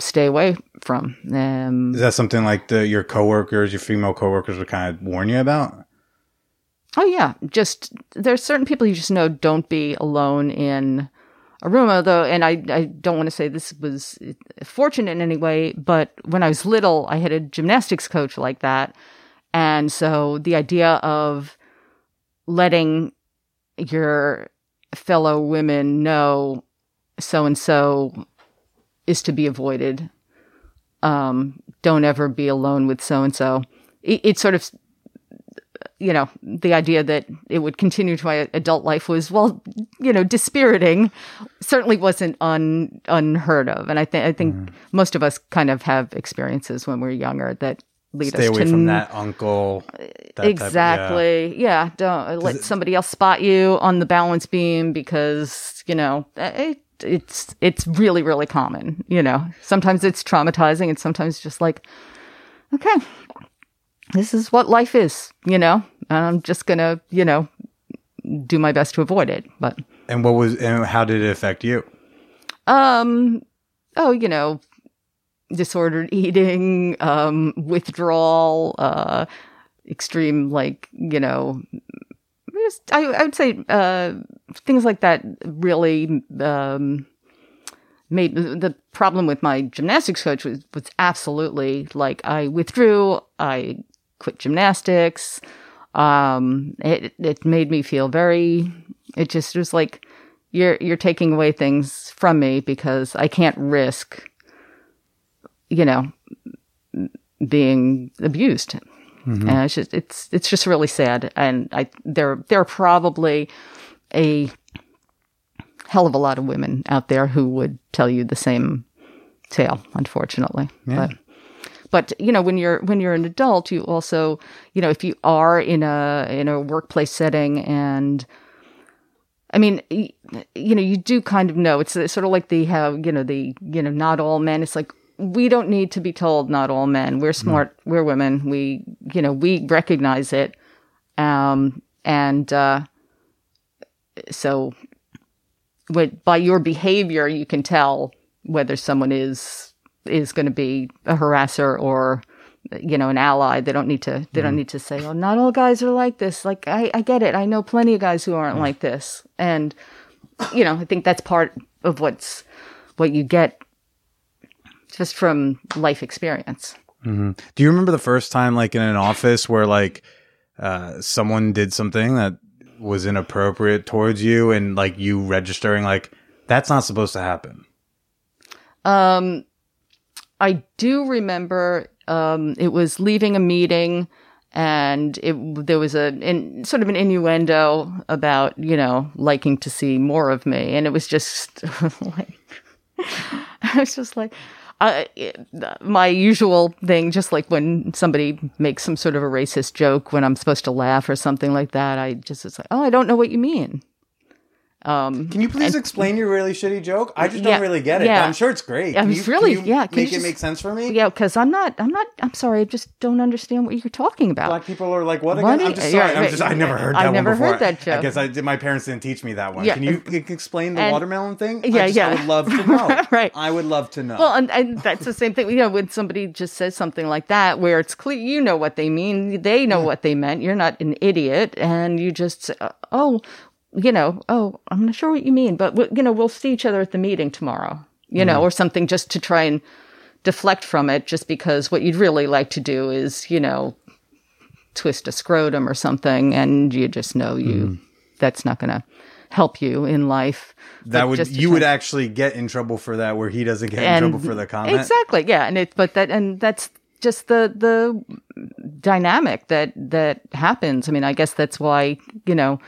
stay away from um is that something like the your coworkers, your female coworkers, would kind of warn you about? Oh yeah, just there's certain people you just know don't be alone in a room. Although, and I I don't want to say this was fortunate in any way, but when I was little, I had a gymnastics coach like that, and so the idea of letting your fellow women know so and so is to be avoided. Um, don't ever be alone with so and so. It sort of you know, the idea that it would continue to my adult life was, well, you know, dispiriting. Certainly wasn't un, unheard of, and I think I think Mm. most of us kind of have experiences when we're younger that lead Stay us away to from that uncle. that type of- yeah. exactly. yeah. don't let somebody else spot you on the balance beam because you know it, it's it's really really common. You know, sometimes it's traumatizing, and sometimes just like, okay, this is what life is. You know, and I'm just gonna you know do my best to avoid it. But And what was and how did it affect you? um, oh, you know, disordered eating, um, withdrawal, uh, extreme, like, you know, just, I, I would say, uh, things like that really, um, made the problem with my gymnastics coach was, was absolutely like I withdrew, I quit gymnastics. Um, it, it made me feel very It just was like you're you're taking away things from me because I can't risk, you know, being abused. Mm-hmm. And it's just it's it's just really sad. And I there there are probably a hell of a lot of women out there who would tell you the same tale, unfortunately. But but you know when you're when you're an adult you also you know if you are in a in a workplace setting and I mean, you know, you do kind of know. It's sort of like the how you know the you know not all men. It's like we don't need to be told not all men. We're smart. We're women. We you know we recognize it, um, and uh, so with, by your behavior you can tell whether someone is is going to be a harasser or you know an ally. They don't need to they don't need to say oh not all guys are like this. Like i i get it. I know plenty of guys who aren't like this. And you know i think that's part of what's what you get just from life experience Do you remember the first time, like in an office, where like uh, someone did something that was inappropriate towards you, and like you registering, like that's not supposed to happen? Um, I do remember um, it was leaving a meeting, and it there was a in, sort of an innuendo about you know liking to see more of me, and it was just <laughs> like <laughs> I was just like. It- my usual thing, just like when somebody makes some sort of a racist joke when I'm supposed to laugh or something like that, I just was like, "Oh, I don't know what you mean." Um, Can you please explain your really shitty joke? I just don't really get it. yeah. I'm sure it's great. I Can you, really- can you yeah, can you make it just- make sense for me? Yeah, because I'm not, I'm not, I'm sorry, I just don't understand what you're talking about. Black people are like, what again? What I'm just sorry. yeah, I'm just, I never heard that I've never heard that I joke. guess I did. My parents didn't teach me that one. Yeah. Can you <laughs> explain the And- watermelon thing? Yeah, I just, yeah. I would love to <laughs> know. Right. I would love to know. Well, and, and that's the same thing. You know, when somebody just says something like that, where it's clear you know what they mean, they know what they meant. You're not an idiot, and you just say, oh, you know, oh, I'm not sure what you mean, but you know, we'll see each other at the meeting tomorrow. You know, mm-hmm. or something just to try and deflect from it, just because what you'd really like to do is, you know, twist a scrotum or something, and you just know you mm-hmm. that's not going to help you in life. that would just you try- would actually get in trouble for that, where he doesn't get in trouble for the comment. Exactly. Yeah, and it but that and that's just the the dynamic that that happens. I mean, I guess that's why you know.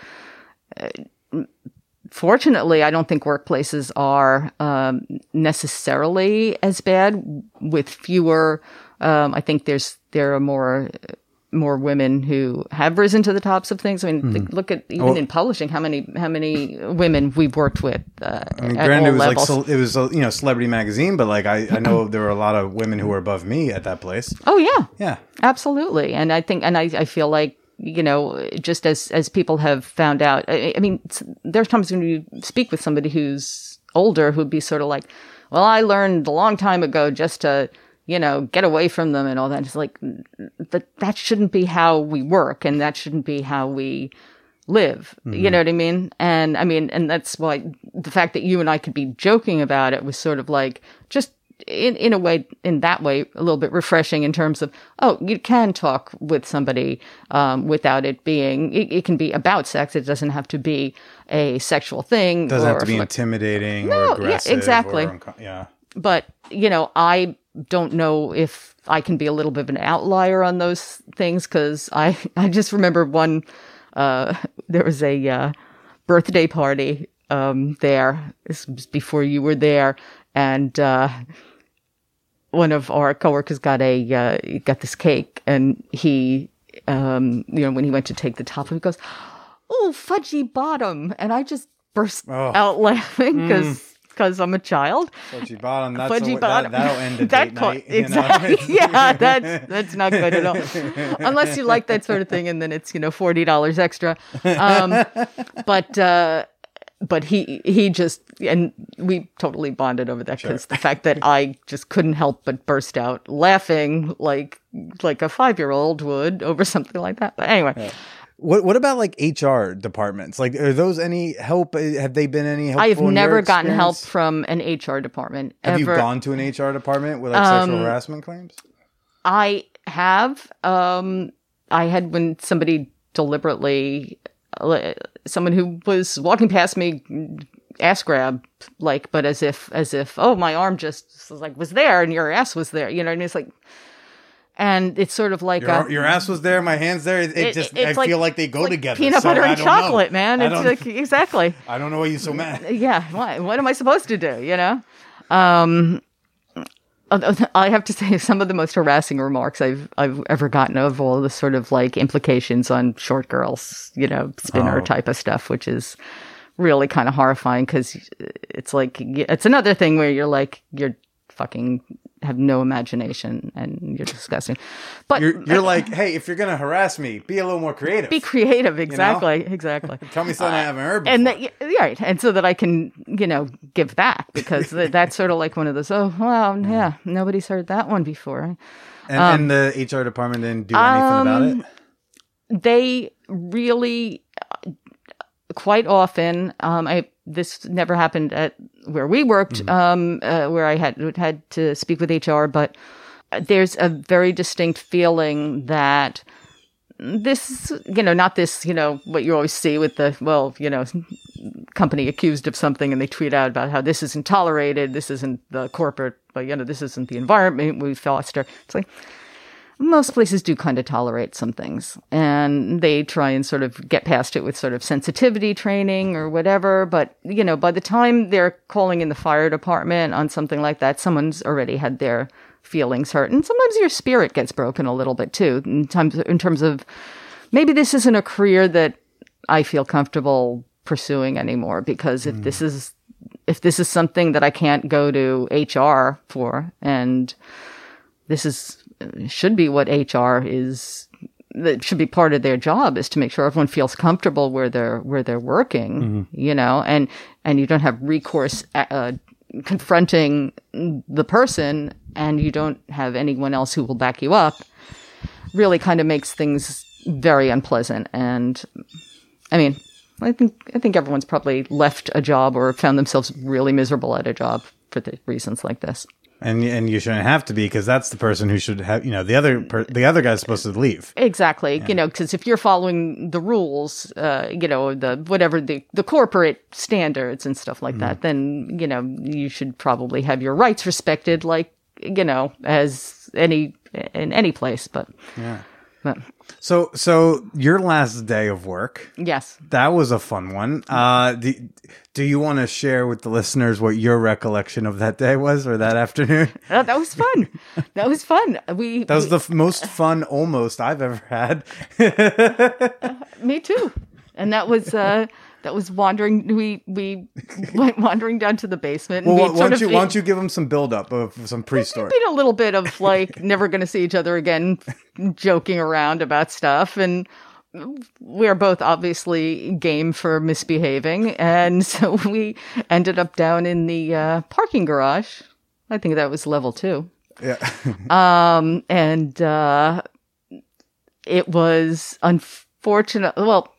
Fortunately, I don't think workplaces are um, necessarily as bad with fewer. Um, I think there's there are more more women who have risen to the tops of things. I mean, think- look at even in publishing how many how many women we've worked with. Uh, I mean, granted, it was levels. like it was uh, you know celebrity magazine, but like I, I know <clears throat> there were a lot of women who were above me at that place. oh yeah, Yeah, Absolutely. And I think, and I, I feel like, you know, just as, as people have found out, I, I mean, there's times when you speak with somebody who's older who'd be sort of like, well, I learned a long time ago just to, you know, get away from them and all that. It's like, that, that shouldn't be how we work and that shouldn't be how we live. You mm-hmm. know what I mean? And I mean, and that's why the fact that you and I could be joking about it was sort of like just in, in a way, in that way, a little bit refreshing in terms of, oh, you can talk with somebody um, without it being, it, it can be about sex. It doesn't have to be a sexual thing. It doesn't have to be intimidating No, yeah, exactly. Unco- yeah. but you know i don't know if i can be a little bit of an outlier on those things because i i just remember one uh there was a uh, birthday party um there this was before you were there and uh one of our coworkers got a uh, got this cake and he um you know when he went to take the top he goes oh fudgy bottom and i just burst Oh. out <laughs> laughing because because i'm a child Fudgy bottom. That's fudgy a, bottom. That, that'll end a <laughs> That date co- night. you know? Exactly. <laughs> yeah, that's that's not good at all. Unless you like that sort of thing, and then it's you know forty dollars extra. Um, but uh, but he he just and we totally bonded over that because the fact that I just couldn't help but burst out laughing like like a five year old would over something like that. But anyway, What What about like HR departments? Like, are those any help? Have they been any help? I have never gotten help from an HR department. Have you ever. gone to an HR department with like sexual harassment claims? I have. Um, I had when somebody deliberately li- someone who was walking past me, ass grab, like, but as if, as if, oh, my arm just was like was there and your ass was there, you know, and it's like, and it's sort of like Your, a, your ass was there, my hands there. It, it just I feel like they go like together. Peanut so butter and don't know. chocolate, man. It's like exactly. <laughs> I don't know why you're so mad. yeah what, what am i supposed to do you know um I have to say <laughs> some of the most harassing remarks I've I've ever gotten of all the sort of like implications on short girls, you know, spinner Oh. type of stuff, which is really kind of horrifying because it's like it's another thing where you're like you're fucking have no imagination and you're disgusting. But You're, you're like, hey, if you're gonna harass me, be a little more creative. be creative, exactly, <laughs> exactly. Tell me something I haven't heard before. and that, yeah, right, and so that I can, you know, give back because that's sort of like one of those. Oh, well, yeah, nobody's heard that one before. and, and the HR department didn't do anything about Um, it. They really, uh, quite often, um, I this never happened at where we worked, um, uh, where I had had to speak with HR, but there's a very distinct feeling that this, you know, not this, you know, what you always see with the, well, you know, company accused of something and they tweet out about how this isn't tolerated, this isn't the corporate, but, you know, this isn't the environment we foster. It's like, most places do kind of tolerate some things and they try and sort of get past it with sort of sensitivity training or whatever. But, you know, by the time they're calling in the fire department on something like that, someone's already had their feelings hurt. And sometimes your spirit gets broken a little bit too, in terms, in terms of maybe this isn't a career that I feel comfortable pursuing anymore because if this hmm. is, if this is something that I can't go to HR for and this is should be what HR is that should be part of their job is to make sure everyone feels comfortable where they're where they're working, you know, and and you don't have recourse uh, confronting the person, and you don't have anyone else who will back you up. Really, kind of makes things very unpleasant. And I mean, I think I think everyone's probably left a job or found themselves really miserable at a job for the reasons like this. And and you shouldn't have to be because that's the person who should have. You know, the other per, the other guy's supposed to leave. Exactly. You know, because if you're following the rules, uh, you know, the whatever the the corporate standards and stuff like that, then you know you should probably have your rights respected, like you know, as any in any place. But Yeah. but So so your last day of work. yes, That was a fun one. Uh, do, do you want to share with the listeners what your recollection of that day was or that afternoon? <laughs> Oh, that was fun. that was fun. We That was the f- most fun almost I've ever had. <laughs> me too, and that was. uh that was wandering. We we <laughs> went wandering down to the basement. And Well, we why don't of you why don't you give them some build up of some pre-story? been a little bit of <laughs> like never going to see each other again, joking around about stuff, and we're both obviously game for misbehaving, and <laughs> so we ended up down in the uh, parking garage. I think that was level two, Yeah. um, and uh, it was unfortunate. Well.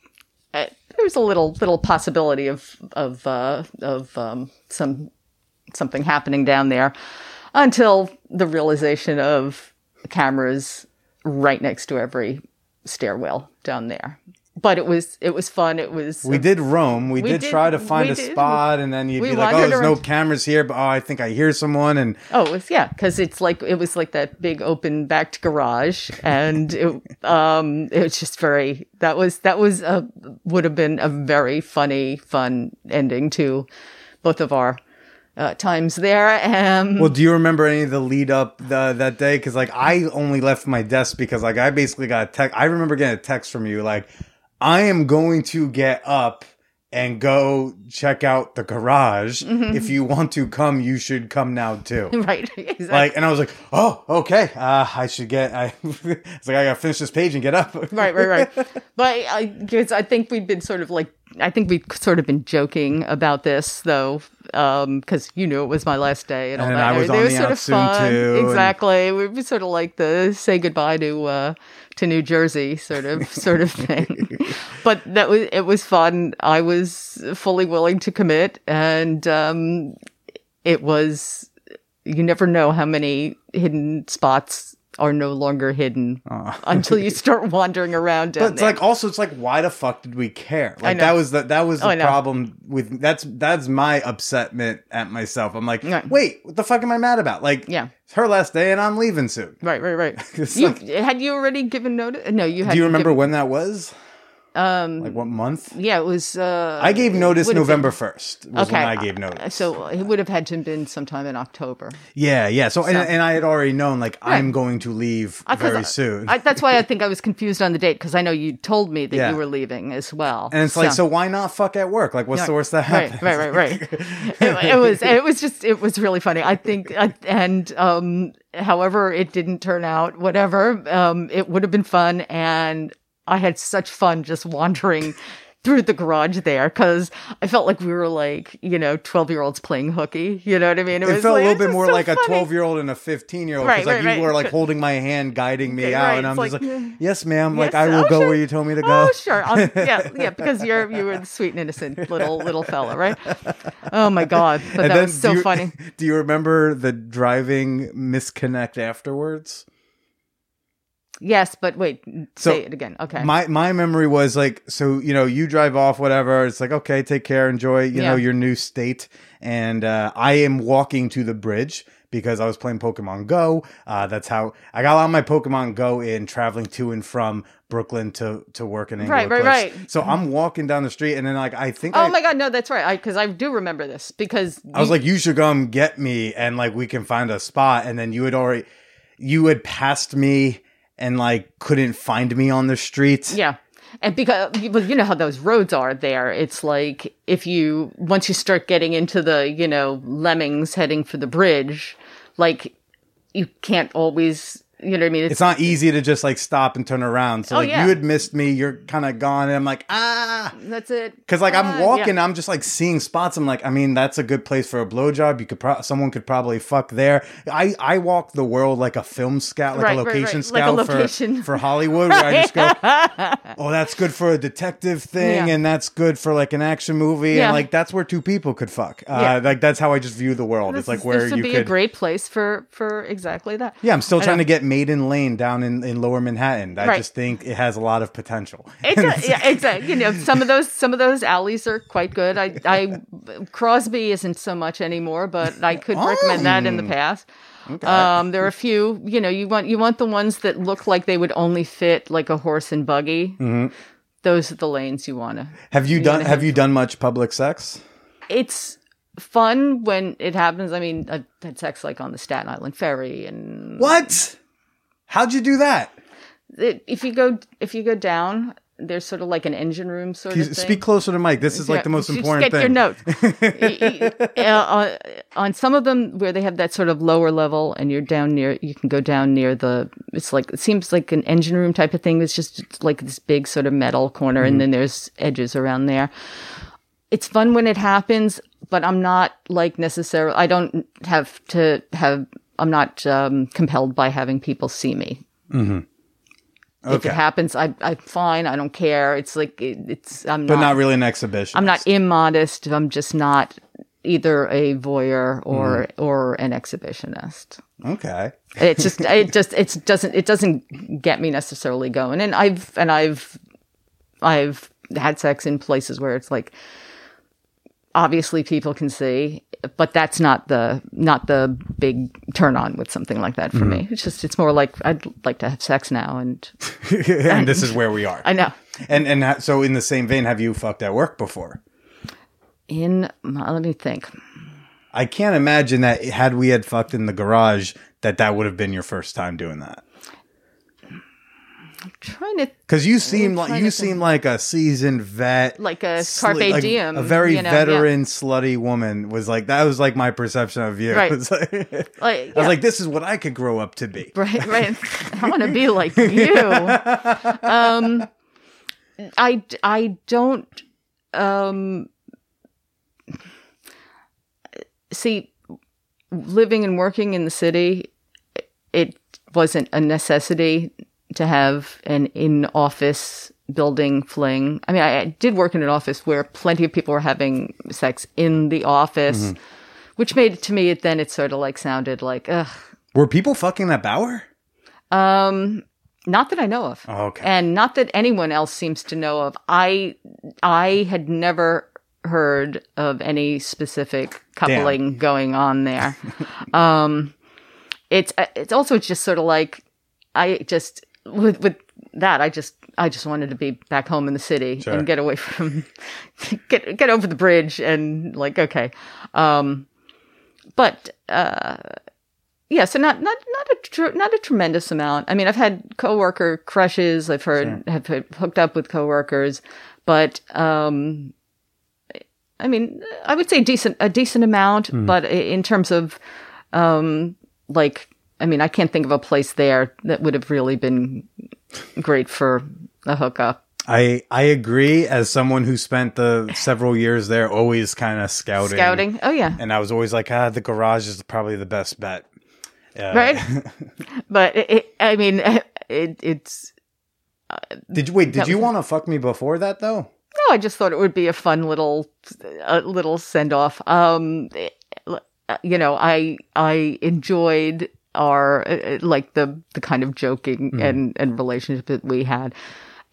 There was a little little possibility of of uh, of um, some something happening down there until the realization of cameras right next to every stairwell down there. But it was it was fun. It was We did roam. We, We did, did- try to find a did. spot, and then you'd We be like, "Oh, there's no cameras here, but oh, I think I hear someone." And Oh, it was yeah, because it's like it was like that big open backed garage, and it <laughs> um it was just very that was that was a would have been a very funny fun ending to both of our uh, times there. Um, well, do you remember any of the lead up the, that day? Because like I only left my desk because like I basically got a text. I remember getting a text from you like, "I am going to get up." And go check out the garage. Mm-hmm. If you want to come, you should come now too. <laughs> right, exactly. like and i was like oh okay uh i should get i <laughs> it's like i gotta finish this page and get up right, right, right. <laughs> But I, I think we'd been sort of like, I think we'd sort of been joking about this though, because you knew it was my last day and all And that. I was It was sort of fun. too, and- Exactly. We were sort of like the say goodbye to uh, to New Jersey sort of <laughs> sort of thing. but that was it was fun. I was fully willing to commit, and um, it was. You never know how many hidden spots are no longer hidden <laughs> until you start wandering around But it's there. like also it's like why the fuck did we care? Like that was the that was Oh, the problem with that's that's my upsetment at myself. I'm like, Right. wait, what the fuck am I mad about? Like, Yeah. it's her last day and I'm leaving soon. right, right, right. <laughs> You, like- had you already given notice? No, you had. Do you remember given- when that was? Um, Like what month? yeah, it was. Uh, I gave notice November first. Was okay, when I gave notice. So it would have had to have been sometime in October. yeah, yeah. So, and, So- and I had already known like I'm going to leave Uh, very soon. I, that's why I think I was confused on the date because I know you told me that Yeah. you were leaving as well. and it's like, so why not fuck at work? Like, what's the worst that right, happens? right, right, right. <laughs> it, it was, it was just, it was really funny. I think, uh, and um, however it didn't turn out, whatever, um, it would have been fun, and I had such fun just wandering. Through the garage there because I felt like we were like you know twelve year olds playing hooky. You know what I mean? It was felt like- a little bit more so like a 12 year old and a 15 year old. Because like right, you right. were like holding my hand, guiding me <laughs> out, right, and I'm it's just like, like, yes, ma'am. Like I will oh, go sure. where you told me to go. Oh, sure. Um, yeah, yeah, because you're you were the sweet and innocent little little fella, right? Oh my god, but And that was so you, funny. <laughs> Do you remember the driving misconnect afterwards? Yes, but wait, So, say it again. Okay. My my memory was like so you know you drive off whatever it's like okay take care enjoy you know your new state and uh, I am walking to the bridge because I was playing Pokemon Go uh, that's how I got a lot of my Pokemon Go in traveling to and from Brooklyn to to work in Right, England right, right. so I'm walking down the street and then like I think oh I, my god, no, that's right. Because I, do remember this because I was like you should come get me and like we can find a spot and then you had already you had passed me and like couldn't find me on the streets. yeah. And because you know how those roads are there, it's like if you once you start getting into the you know lemmings heading for the bridge, like you can't always you know what I mean. it's not easy to just like stop and turn around. So Oh, like yeah. you had missed me, you're kind of gone, and I'm like ah, that's it. because like I'm yeah. walking, I'm just like seeing spots. I'm like, I mean, that's a good place for a blowjob. You could pro- someone could probably fuck there. I I walk the world like a film scout, like Right, a right, location right. Like a scout location. for for Hollywood, where I just go, <laughs> oh, that's good for a detective thing, Yeah. and that's good for like an action movie, Yeah. and like that's where two people could fuck. Uh, Yeah. Like that's how I just view the world. This it's like is- where you be could. a great place for for exactly that. Yeah, I'm still I trying to get Maiden Lane down in, in Lower Manhattan. I Right. just think it has a lot of potential. <laughs> Does, yeah, exactly. You know, some of those some of those alleys are quite good. I, I Crosby isn't so much anymore, but I could recommend that in the Mm. past. Um, there are a few. You know, you want you want the ones that look like they would only fit like a horse and buggy. Mm-hmm. Those are the lanes you want to. Have you done Have you done much public sex? It's fun when it happens. I mean, I had sex like on the Staten Island ferry, and What? How'd you do that? it, if you go if you go down, there's sort of like an engine room sort of thing. Speak closer to Mike. This is like the most just important get thing. your notes. <laughs> Y- uh, on, on some of them where they have that sort of lower level and you're down near, you can go down near the, it's like, it seems like an engine room type of thing. It's just like this big sort of metal corner Mm-hmm. and then there's edges around there. It's fun when it happens, but I'm not like necessarily, I don't have to have, I'm not um, compelled by having people see me. If Okay. it happens, I, I'm fine. I don't care. It's like, it, it's, I'm But not really an exhibition. I'm not immodest. I'm just not either a voyeur or Mm-hmm. or an exhibitionist. Okay. It's just it just <laughs> it doesn't it doesn't get me necessarily going. And I've and I've I've had sex in places where it's like obviously people can see, but that's not the not the big turn on with something like that for Mm-hmm. me. It's just it's more like I'd like to have sex now and <laughs> and this is where we are. I know. And and ha- so in the same vein, have you fucked at work before? In my, let me think. I can't imagine that had we had fucked in the garage, that that would have been your first time doing that. Trying to Because you seem like you seem like a seasoned vet, Like a sli- carpe like diem, a very you know, veteran, slutty woman. Was like that was like my perception of you. Right. <laughs> Like- like I was yeah. like, this is what I could grow up to be. <laughs> right right i want to be <laughs> like you um i i don't um see living and working in the city it wasn't a necessity to have an in office building fling i mean I, I did work in an office where plenty of people were having sex in the office which made it to me it then it sort of like sounded like ugh Were people fucking that Bauer? Um, not that I know of. Oh, okay. And not that anyone else seems to know of. I I had never heard of any specific coupling going on there. <laughs> um, it's it's also just sort of like I just with with that I just I just wanted to be back home in the city Sure. and get away from <laughs> get get over the bridge and like okay. Um, but uh, yeah, so not not not a tr- not a tremendous amount. I mean, I've had coworker crushes. I've heard have hooked up with coworkers, but um, I mean, I would say decent a decent amount. But in terms of um, like, I mean, I can't think of a place there that would have really been great for a hookup. I I agree. As someone who spent the several years there, always kind of scouting, Scouting, oh yeah, and I was always like, ah, the garage is probably the best bet. Uh, right. <laughs> but it, I mean, <laughs> it, it's Did you wait? Did you want to fuck me before that though? No, I just thought it would be a fun little, a little send off. Um, you know, I I enjoyed our uh, like the the kind of joking and and relationship that we had.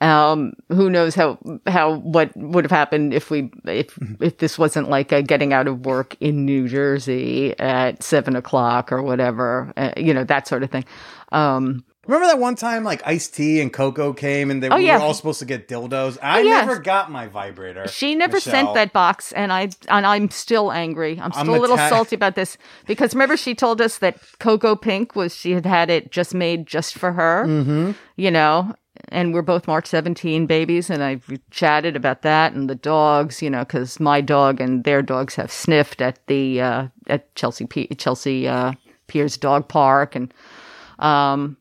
Um, who knows how how what would have happened if we if if this wasn't like a getting out of work in New Jersey at seven o'clock or whatever, uh, you know that sort of thing. Um, Remember that one time like Ice-T and Coco came and they Oh, we yeah. were all supposed to get dildos. I yeah. never got my vibrator. She never Michele. sent that box, and I and I'm still angry. I'm still I'm a little atta- salty about this because remember she told us that Coco Pink was she had had it just made just for her, mm-hmm. you know. And we're both March 17 babies, and I chatted about that and the dogs, you know, because my dog and their dogs have sniffed at the uh, at Chelsea P- Chelsea uh, Piers Dog Park, and um,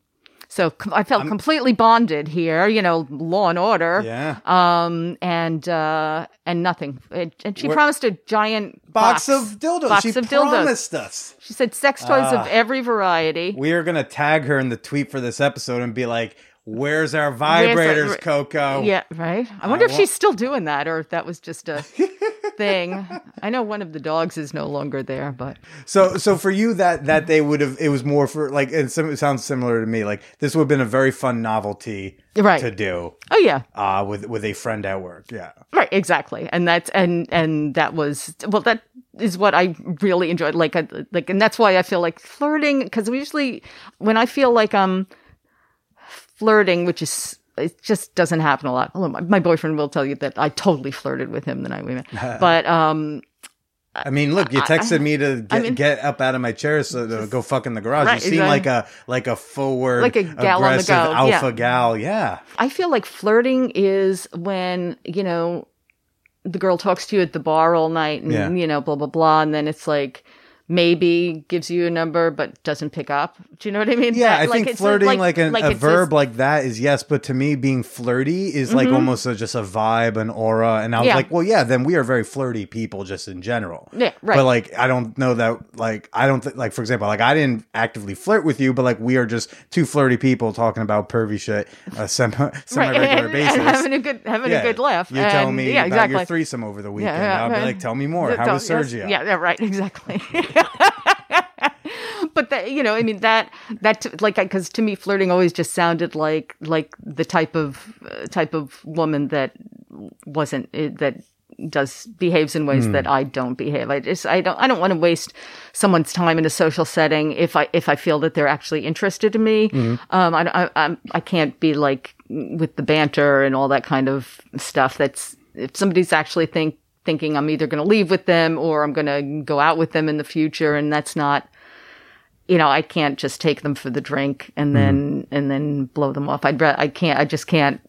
so com- I felt completely bonded here, you know, law and order Yeah. um, and uh, and nothing. It, and she Where- promised a giant box, box, of dildos. Box she of dildos. promised us. She said sex toys Ah. of every variety. We are gonna tag her in the tweet for this episode and be like, "Where's our vibrators, Where's- Coco?" Yeah, right. I wonder if wa- she's still doing that, or if that was just a <laughs> thing. I know one of the dogs is no longer there, but So, so for you, that that day would have it was more for like it, sounds similar to me. Like this would have been a very fun novelty Right. to do oh yeah, uh, with with a friend at work. Yeah. right, exactly. And that's and and that was well, that is what I really enjoyed. Like, I, like, and that's why I feel like flirting because we usually when I feel like I'm flirting, which is it just doesn't happen a lot. Although my, my boyfriend will tell you that I totally flirted with him the night we met. <laughs> But um, I mean, look, you texted me to get, mean- get up out of my chair so to go fuck in the garage. Right, you seem exactly. like a like a forward, Like a gal on the aggressive go, alpha yeah. gal. Yeah. I feel like flirting is when, you know, the girl talks to you at the bar all night and, Yeah. you know, blah, blah, blah. And then it's like, maybe gives you a number but doesn't pick up. Do you know what I mean? Yeah, That- I like, think it's flirting like, an, a it's verb this- like that is yes, but to me, being flirty is like almost a, just a vibe, an aura. And I was Mm-hmm. Yeah. like, well, yeah, then we are very flirty people just in general. Yeah, right. But like, I don't know that. Like, I don't think like for example, like I didn't actively flirt with you, but like we are just two flirty people talking about pervy shit, uh, <laughs> semi <laughs> semi regular and, basis. and having a good having Yeah. a good laugh. You tell me yeah, about exactly. your threesome over the weekend. yeah, I'll be like, tell me more. How was Sergio? Yeah, yeah, right, <laughs> exactly. <laughs> but that you know, I mean that that like because to me, flirting always just sounded like like the type of uh, type of woman that wasn't uh, that does behaves in ways that I don't behave. I just I don't I don't want to waste someone's time in a social setting if I if I feel that they're actually interested in me. Um, I I I can't be like with the banter and all that kind of stuff. That's if somebody's actually think thinking I'm either going to leave with them or I'm going to go out with them in the future, and that's not you know, I can't just take them for the drink and then and then blow them off. I'd I can't. I just can't.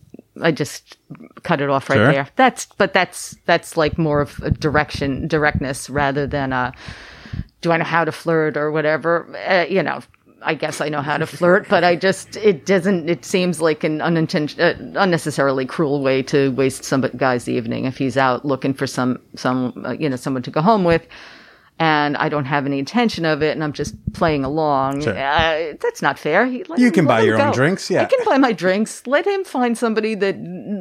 I just cut it off right Sure. there. That's but that's that's like more of a direction directness rather than a do I know how to flirt or whatever. Uh, you know, I guess I know how to flirt, but I just it doesn't. It seems like an unintention, uh, unnecessarily cruel way to waste some guy's evening if he's out looking for some some uh, you know someone to go home with and I don't have any intention of it, and I'm just playing along. Sure. Uh, that's not fair. He- You him- can buy your own drinks, yeah. I can buy my drinks. Let him find somebody that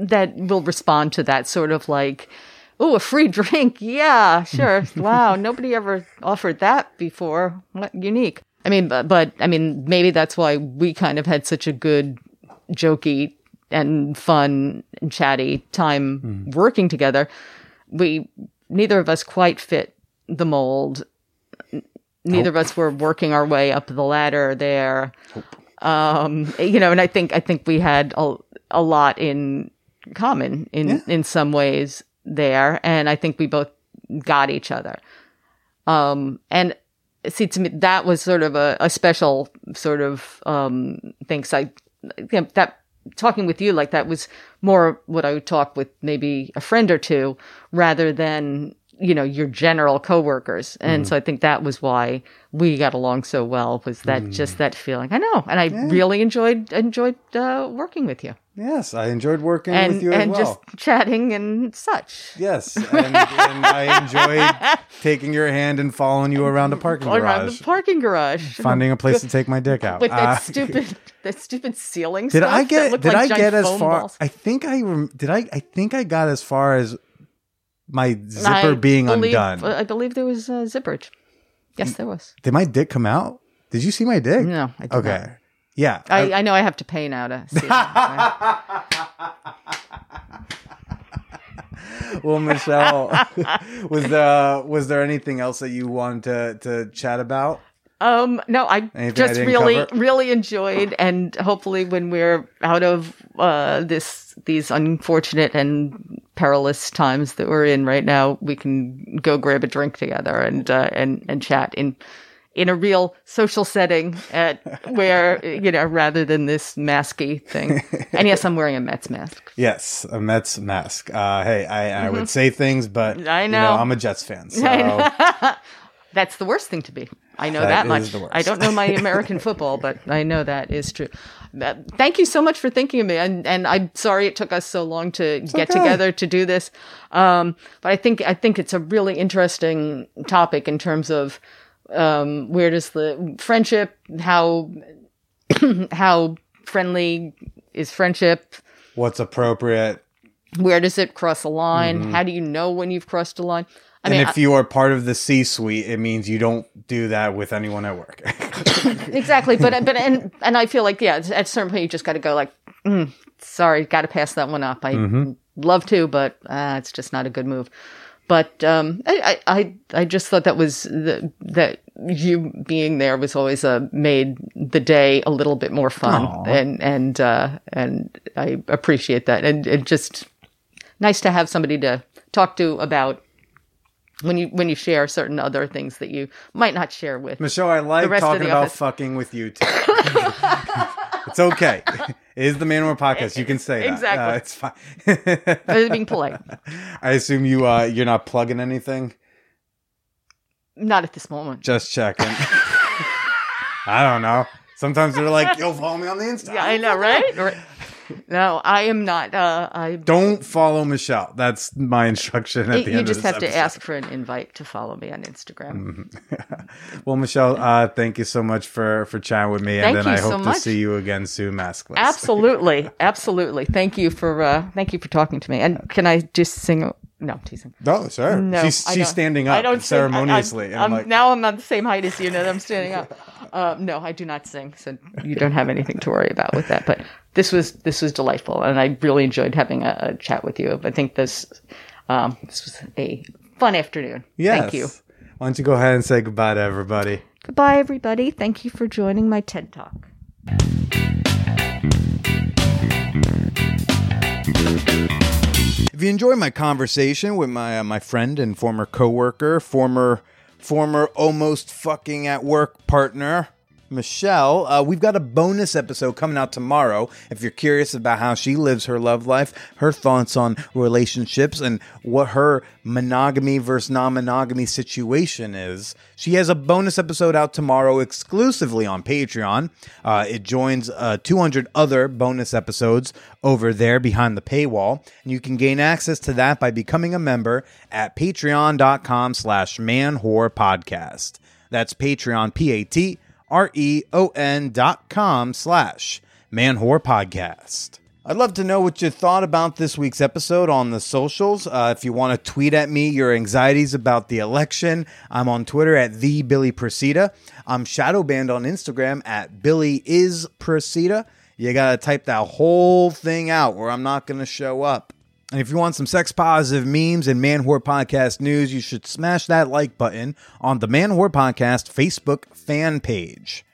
that will respond to that sort of like, oh, a free drink. <laughs> Yeah, sure. wow, nobody ever offered that before. What unique. I mean, but, but I mean, maybe that's why we kind of had such a good, jokey and fun and chatty time working together. We neither of us quite fit the mold. Neither of us were working our way up the ladder there. Um, you know, and I think I think we had a, a lot in common in in some ways there, and I think we both got each other. Um, and see, to me, that was sort of a, a special sort of um, thing. 'cause I you know, that talking with you like that was more what I would talk with maybe a friend or two rather than you know your general coworkers. And so I think that was why we got along so well. Was that just that feeling? I know, and I really enjoyed enjoyed uh, working with you Yes, I enjoyed working and with you and as well. just chatting and such. Yes, and, and I enjoyed <laughs> taking your hand and following you around a parking Around garage, the parking garage. finding a place to take my dick out. with that Uh, stupid <laughs> that stupid ceiling Did stuff I get? Did like I get as far? balls. I think I did. I I think I got as far as my zipper I being believe- undone. I believe there was uh, zipperage. Yes, there was. Did my dick come out? Did you see my dick? No, I did Okay. not. Yeah. I- I, know I have to pay now to see that. <laughs> well, Michele, <laughs> was there was there anything else that you wanted to to chat about? Um, no, I Anything just didn't really, cover? really enjoyed, and hopefully, when we're out of uh, this these unfortunate and perilous times that we're in right now, we can go grab a drink together and uh, and and chat in in a real social setting at <laughs> where you know rather than this masky thing. And yes, I'm wearing a Mets mask. <laughs> Yes, a Mets mask. Uh, hey, I, I would say things, but Mm-hmm. I you know. I'm a Jets fan, <laughs> so That's the worst thing to be. I know That that, much. is the worst. I don't know my American <laughs> football, but I know that is true. Thank you so much for thinking of me, and and I'm sorry it took us so long to get okay. together to do this. Um, but I think I think it's a really interesting topic in terms of um, where does the friendship how <clears throat> how friendly is friendship what's appropriate? where does it cross a line how do you know when you've crossed a line i and mean if you are part of the C-suite, it means you don't do that with anyone at work. <laughs> exactly but but and and i feel like yeah at a certain point you just got to go like mm, sorry got to pass that one up. I love to but uh, it's just not a good move. But um I, I i i just thought that was the, that you being there was always uh, made the day a little bit more fun and and uh and i appreciate that. And it just nice to have somebody to talk to about when you when you share certain other things that you might not share with Michele, I like talking about office. fucking with you too. <laughs> it's okay. It is the Man Whore podcast. You can say that. Exactly. Uh, it's fine. <laughs> Being polite. I assume you uh, you're not plugging anything. Not at this moment. Just checking. <laughs> I don't know. Sometimes they're like, "Yo, follow me on the Insta." Yeah, I know, right? Right. No, I am not. Uh, I. Don't follow Michele. That's my instruction at the end. You just have to ask for an invite to follow me on Instagram. <laughs> Well, Michele, uh, thank you so much for for chatting with me, and Thank then I you so hope to much. see you again soon, maskless. <laughs> Absolutely, absolutely. Thank you for uh, thank you for talking to me. And can I just sing? No, I'm teasing. No, sir. No, she's I she's don't- standing I up don't sing. I- ceremoniously. I'm, I'm I'm- like, now I'm on the same height as you. That I'm standing up. <laughs> Uh, no, I do not sing, so you don't have anything to worry about with that. But this was this was delightful, and I really enjoyed having a, a chat with you. I think this um, this was a fun afternoon. yes. Thank you. Why don't you go ahead and say goodbye to everybody? Goodbye, everybody. Thank you for joining my TED Talk. If you enjoy my conversation with my uh, my friend and former coworker, former former almost fucking at work partner, Michele, uh, we've got a bonus episode coming out tomorrow. If you're curious about how she lives her love life, her thoughts on relationships, and what her monogamy versus non-monogamy situation is, she has a bonus episode out tomorrow exclusively on Patreon. Uh, it joins uh, 200 other bonus episodes over there behind the paywall, and you can gain access to that by becoming a member at patreon.com slash manwhorepodcast. That's Patreon, P-A-T R E O N dot com slash man whore podcast. I'd love to know what you thought about this week's episode on the socials. Uh, if you want to tweet at me your anxieties about the election, I'm on Twitter at the Billy Procida. I'm shadow banned on Instagram at Billy is Procida. You gotta type that whole thing out, or I'm not gonna show up. And if you want some sex positive memes and Man Whore Podcast news, you should smash that like button on the Man Whore Podcast Facebook fan page.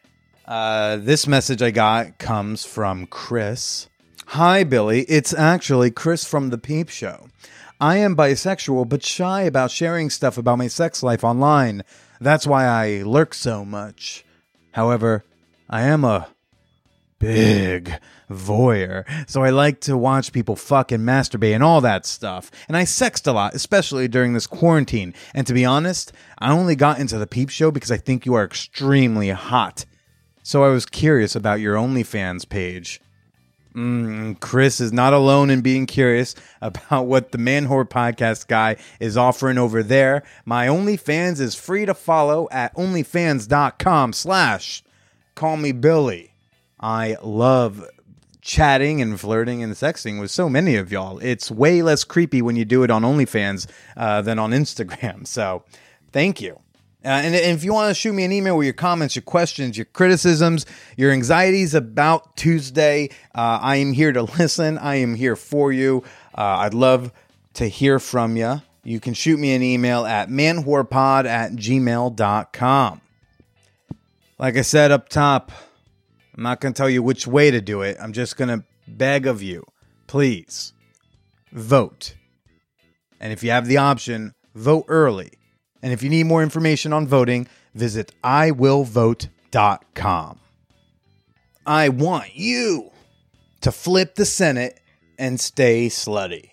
Uh, this message I got comes from Chris. Hi, Billy. It's actually Chris from The Peep Show. I am bisexual, but shy about sharing stuff about my sex life online. That's why I lurk so much. However, I am a big voyeur, so I like to watch people fuck and masturbate and all that stuff. And I sexed a lot, especially during this quarantine. And to be honest, I only got into the peep show because I think you are extremely hot. So I was curious about your OnlyFans page. Mm, Chris is not alone in being curious <laughs> about what the Man Whore Podcast guy is offering over there. My OnlyFans is free to follow at onlyfans.com slash call me Billy. I love chatting and flirting and sexting with so many of y'all. It's way less creepy when you do it on OnlyFans uh, than on Instagram. <laughs> So thank you. Uh, and, and if you want to shoot me an email with your comments, your questions, your criticisms, your anxieties about Tuesday, uh, I am here to <laughs> listen. I am here for you. Uh, I'd love to hear from you. You can shoot me an email at manwhorepod at gmail.com. Like I said up top, I'm not going to tell you which way to do it. I'm just going to beg of you, please vote. And if you have the option, vote early. And if you need more information on voting, visit iwillvote.com. I want you to flip the Senate and stay slutty.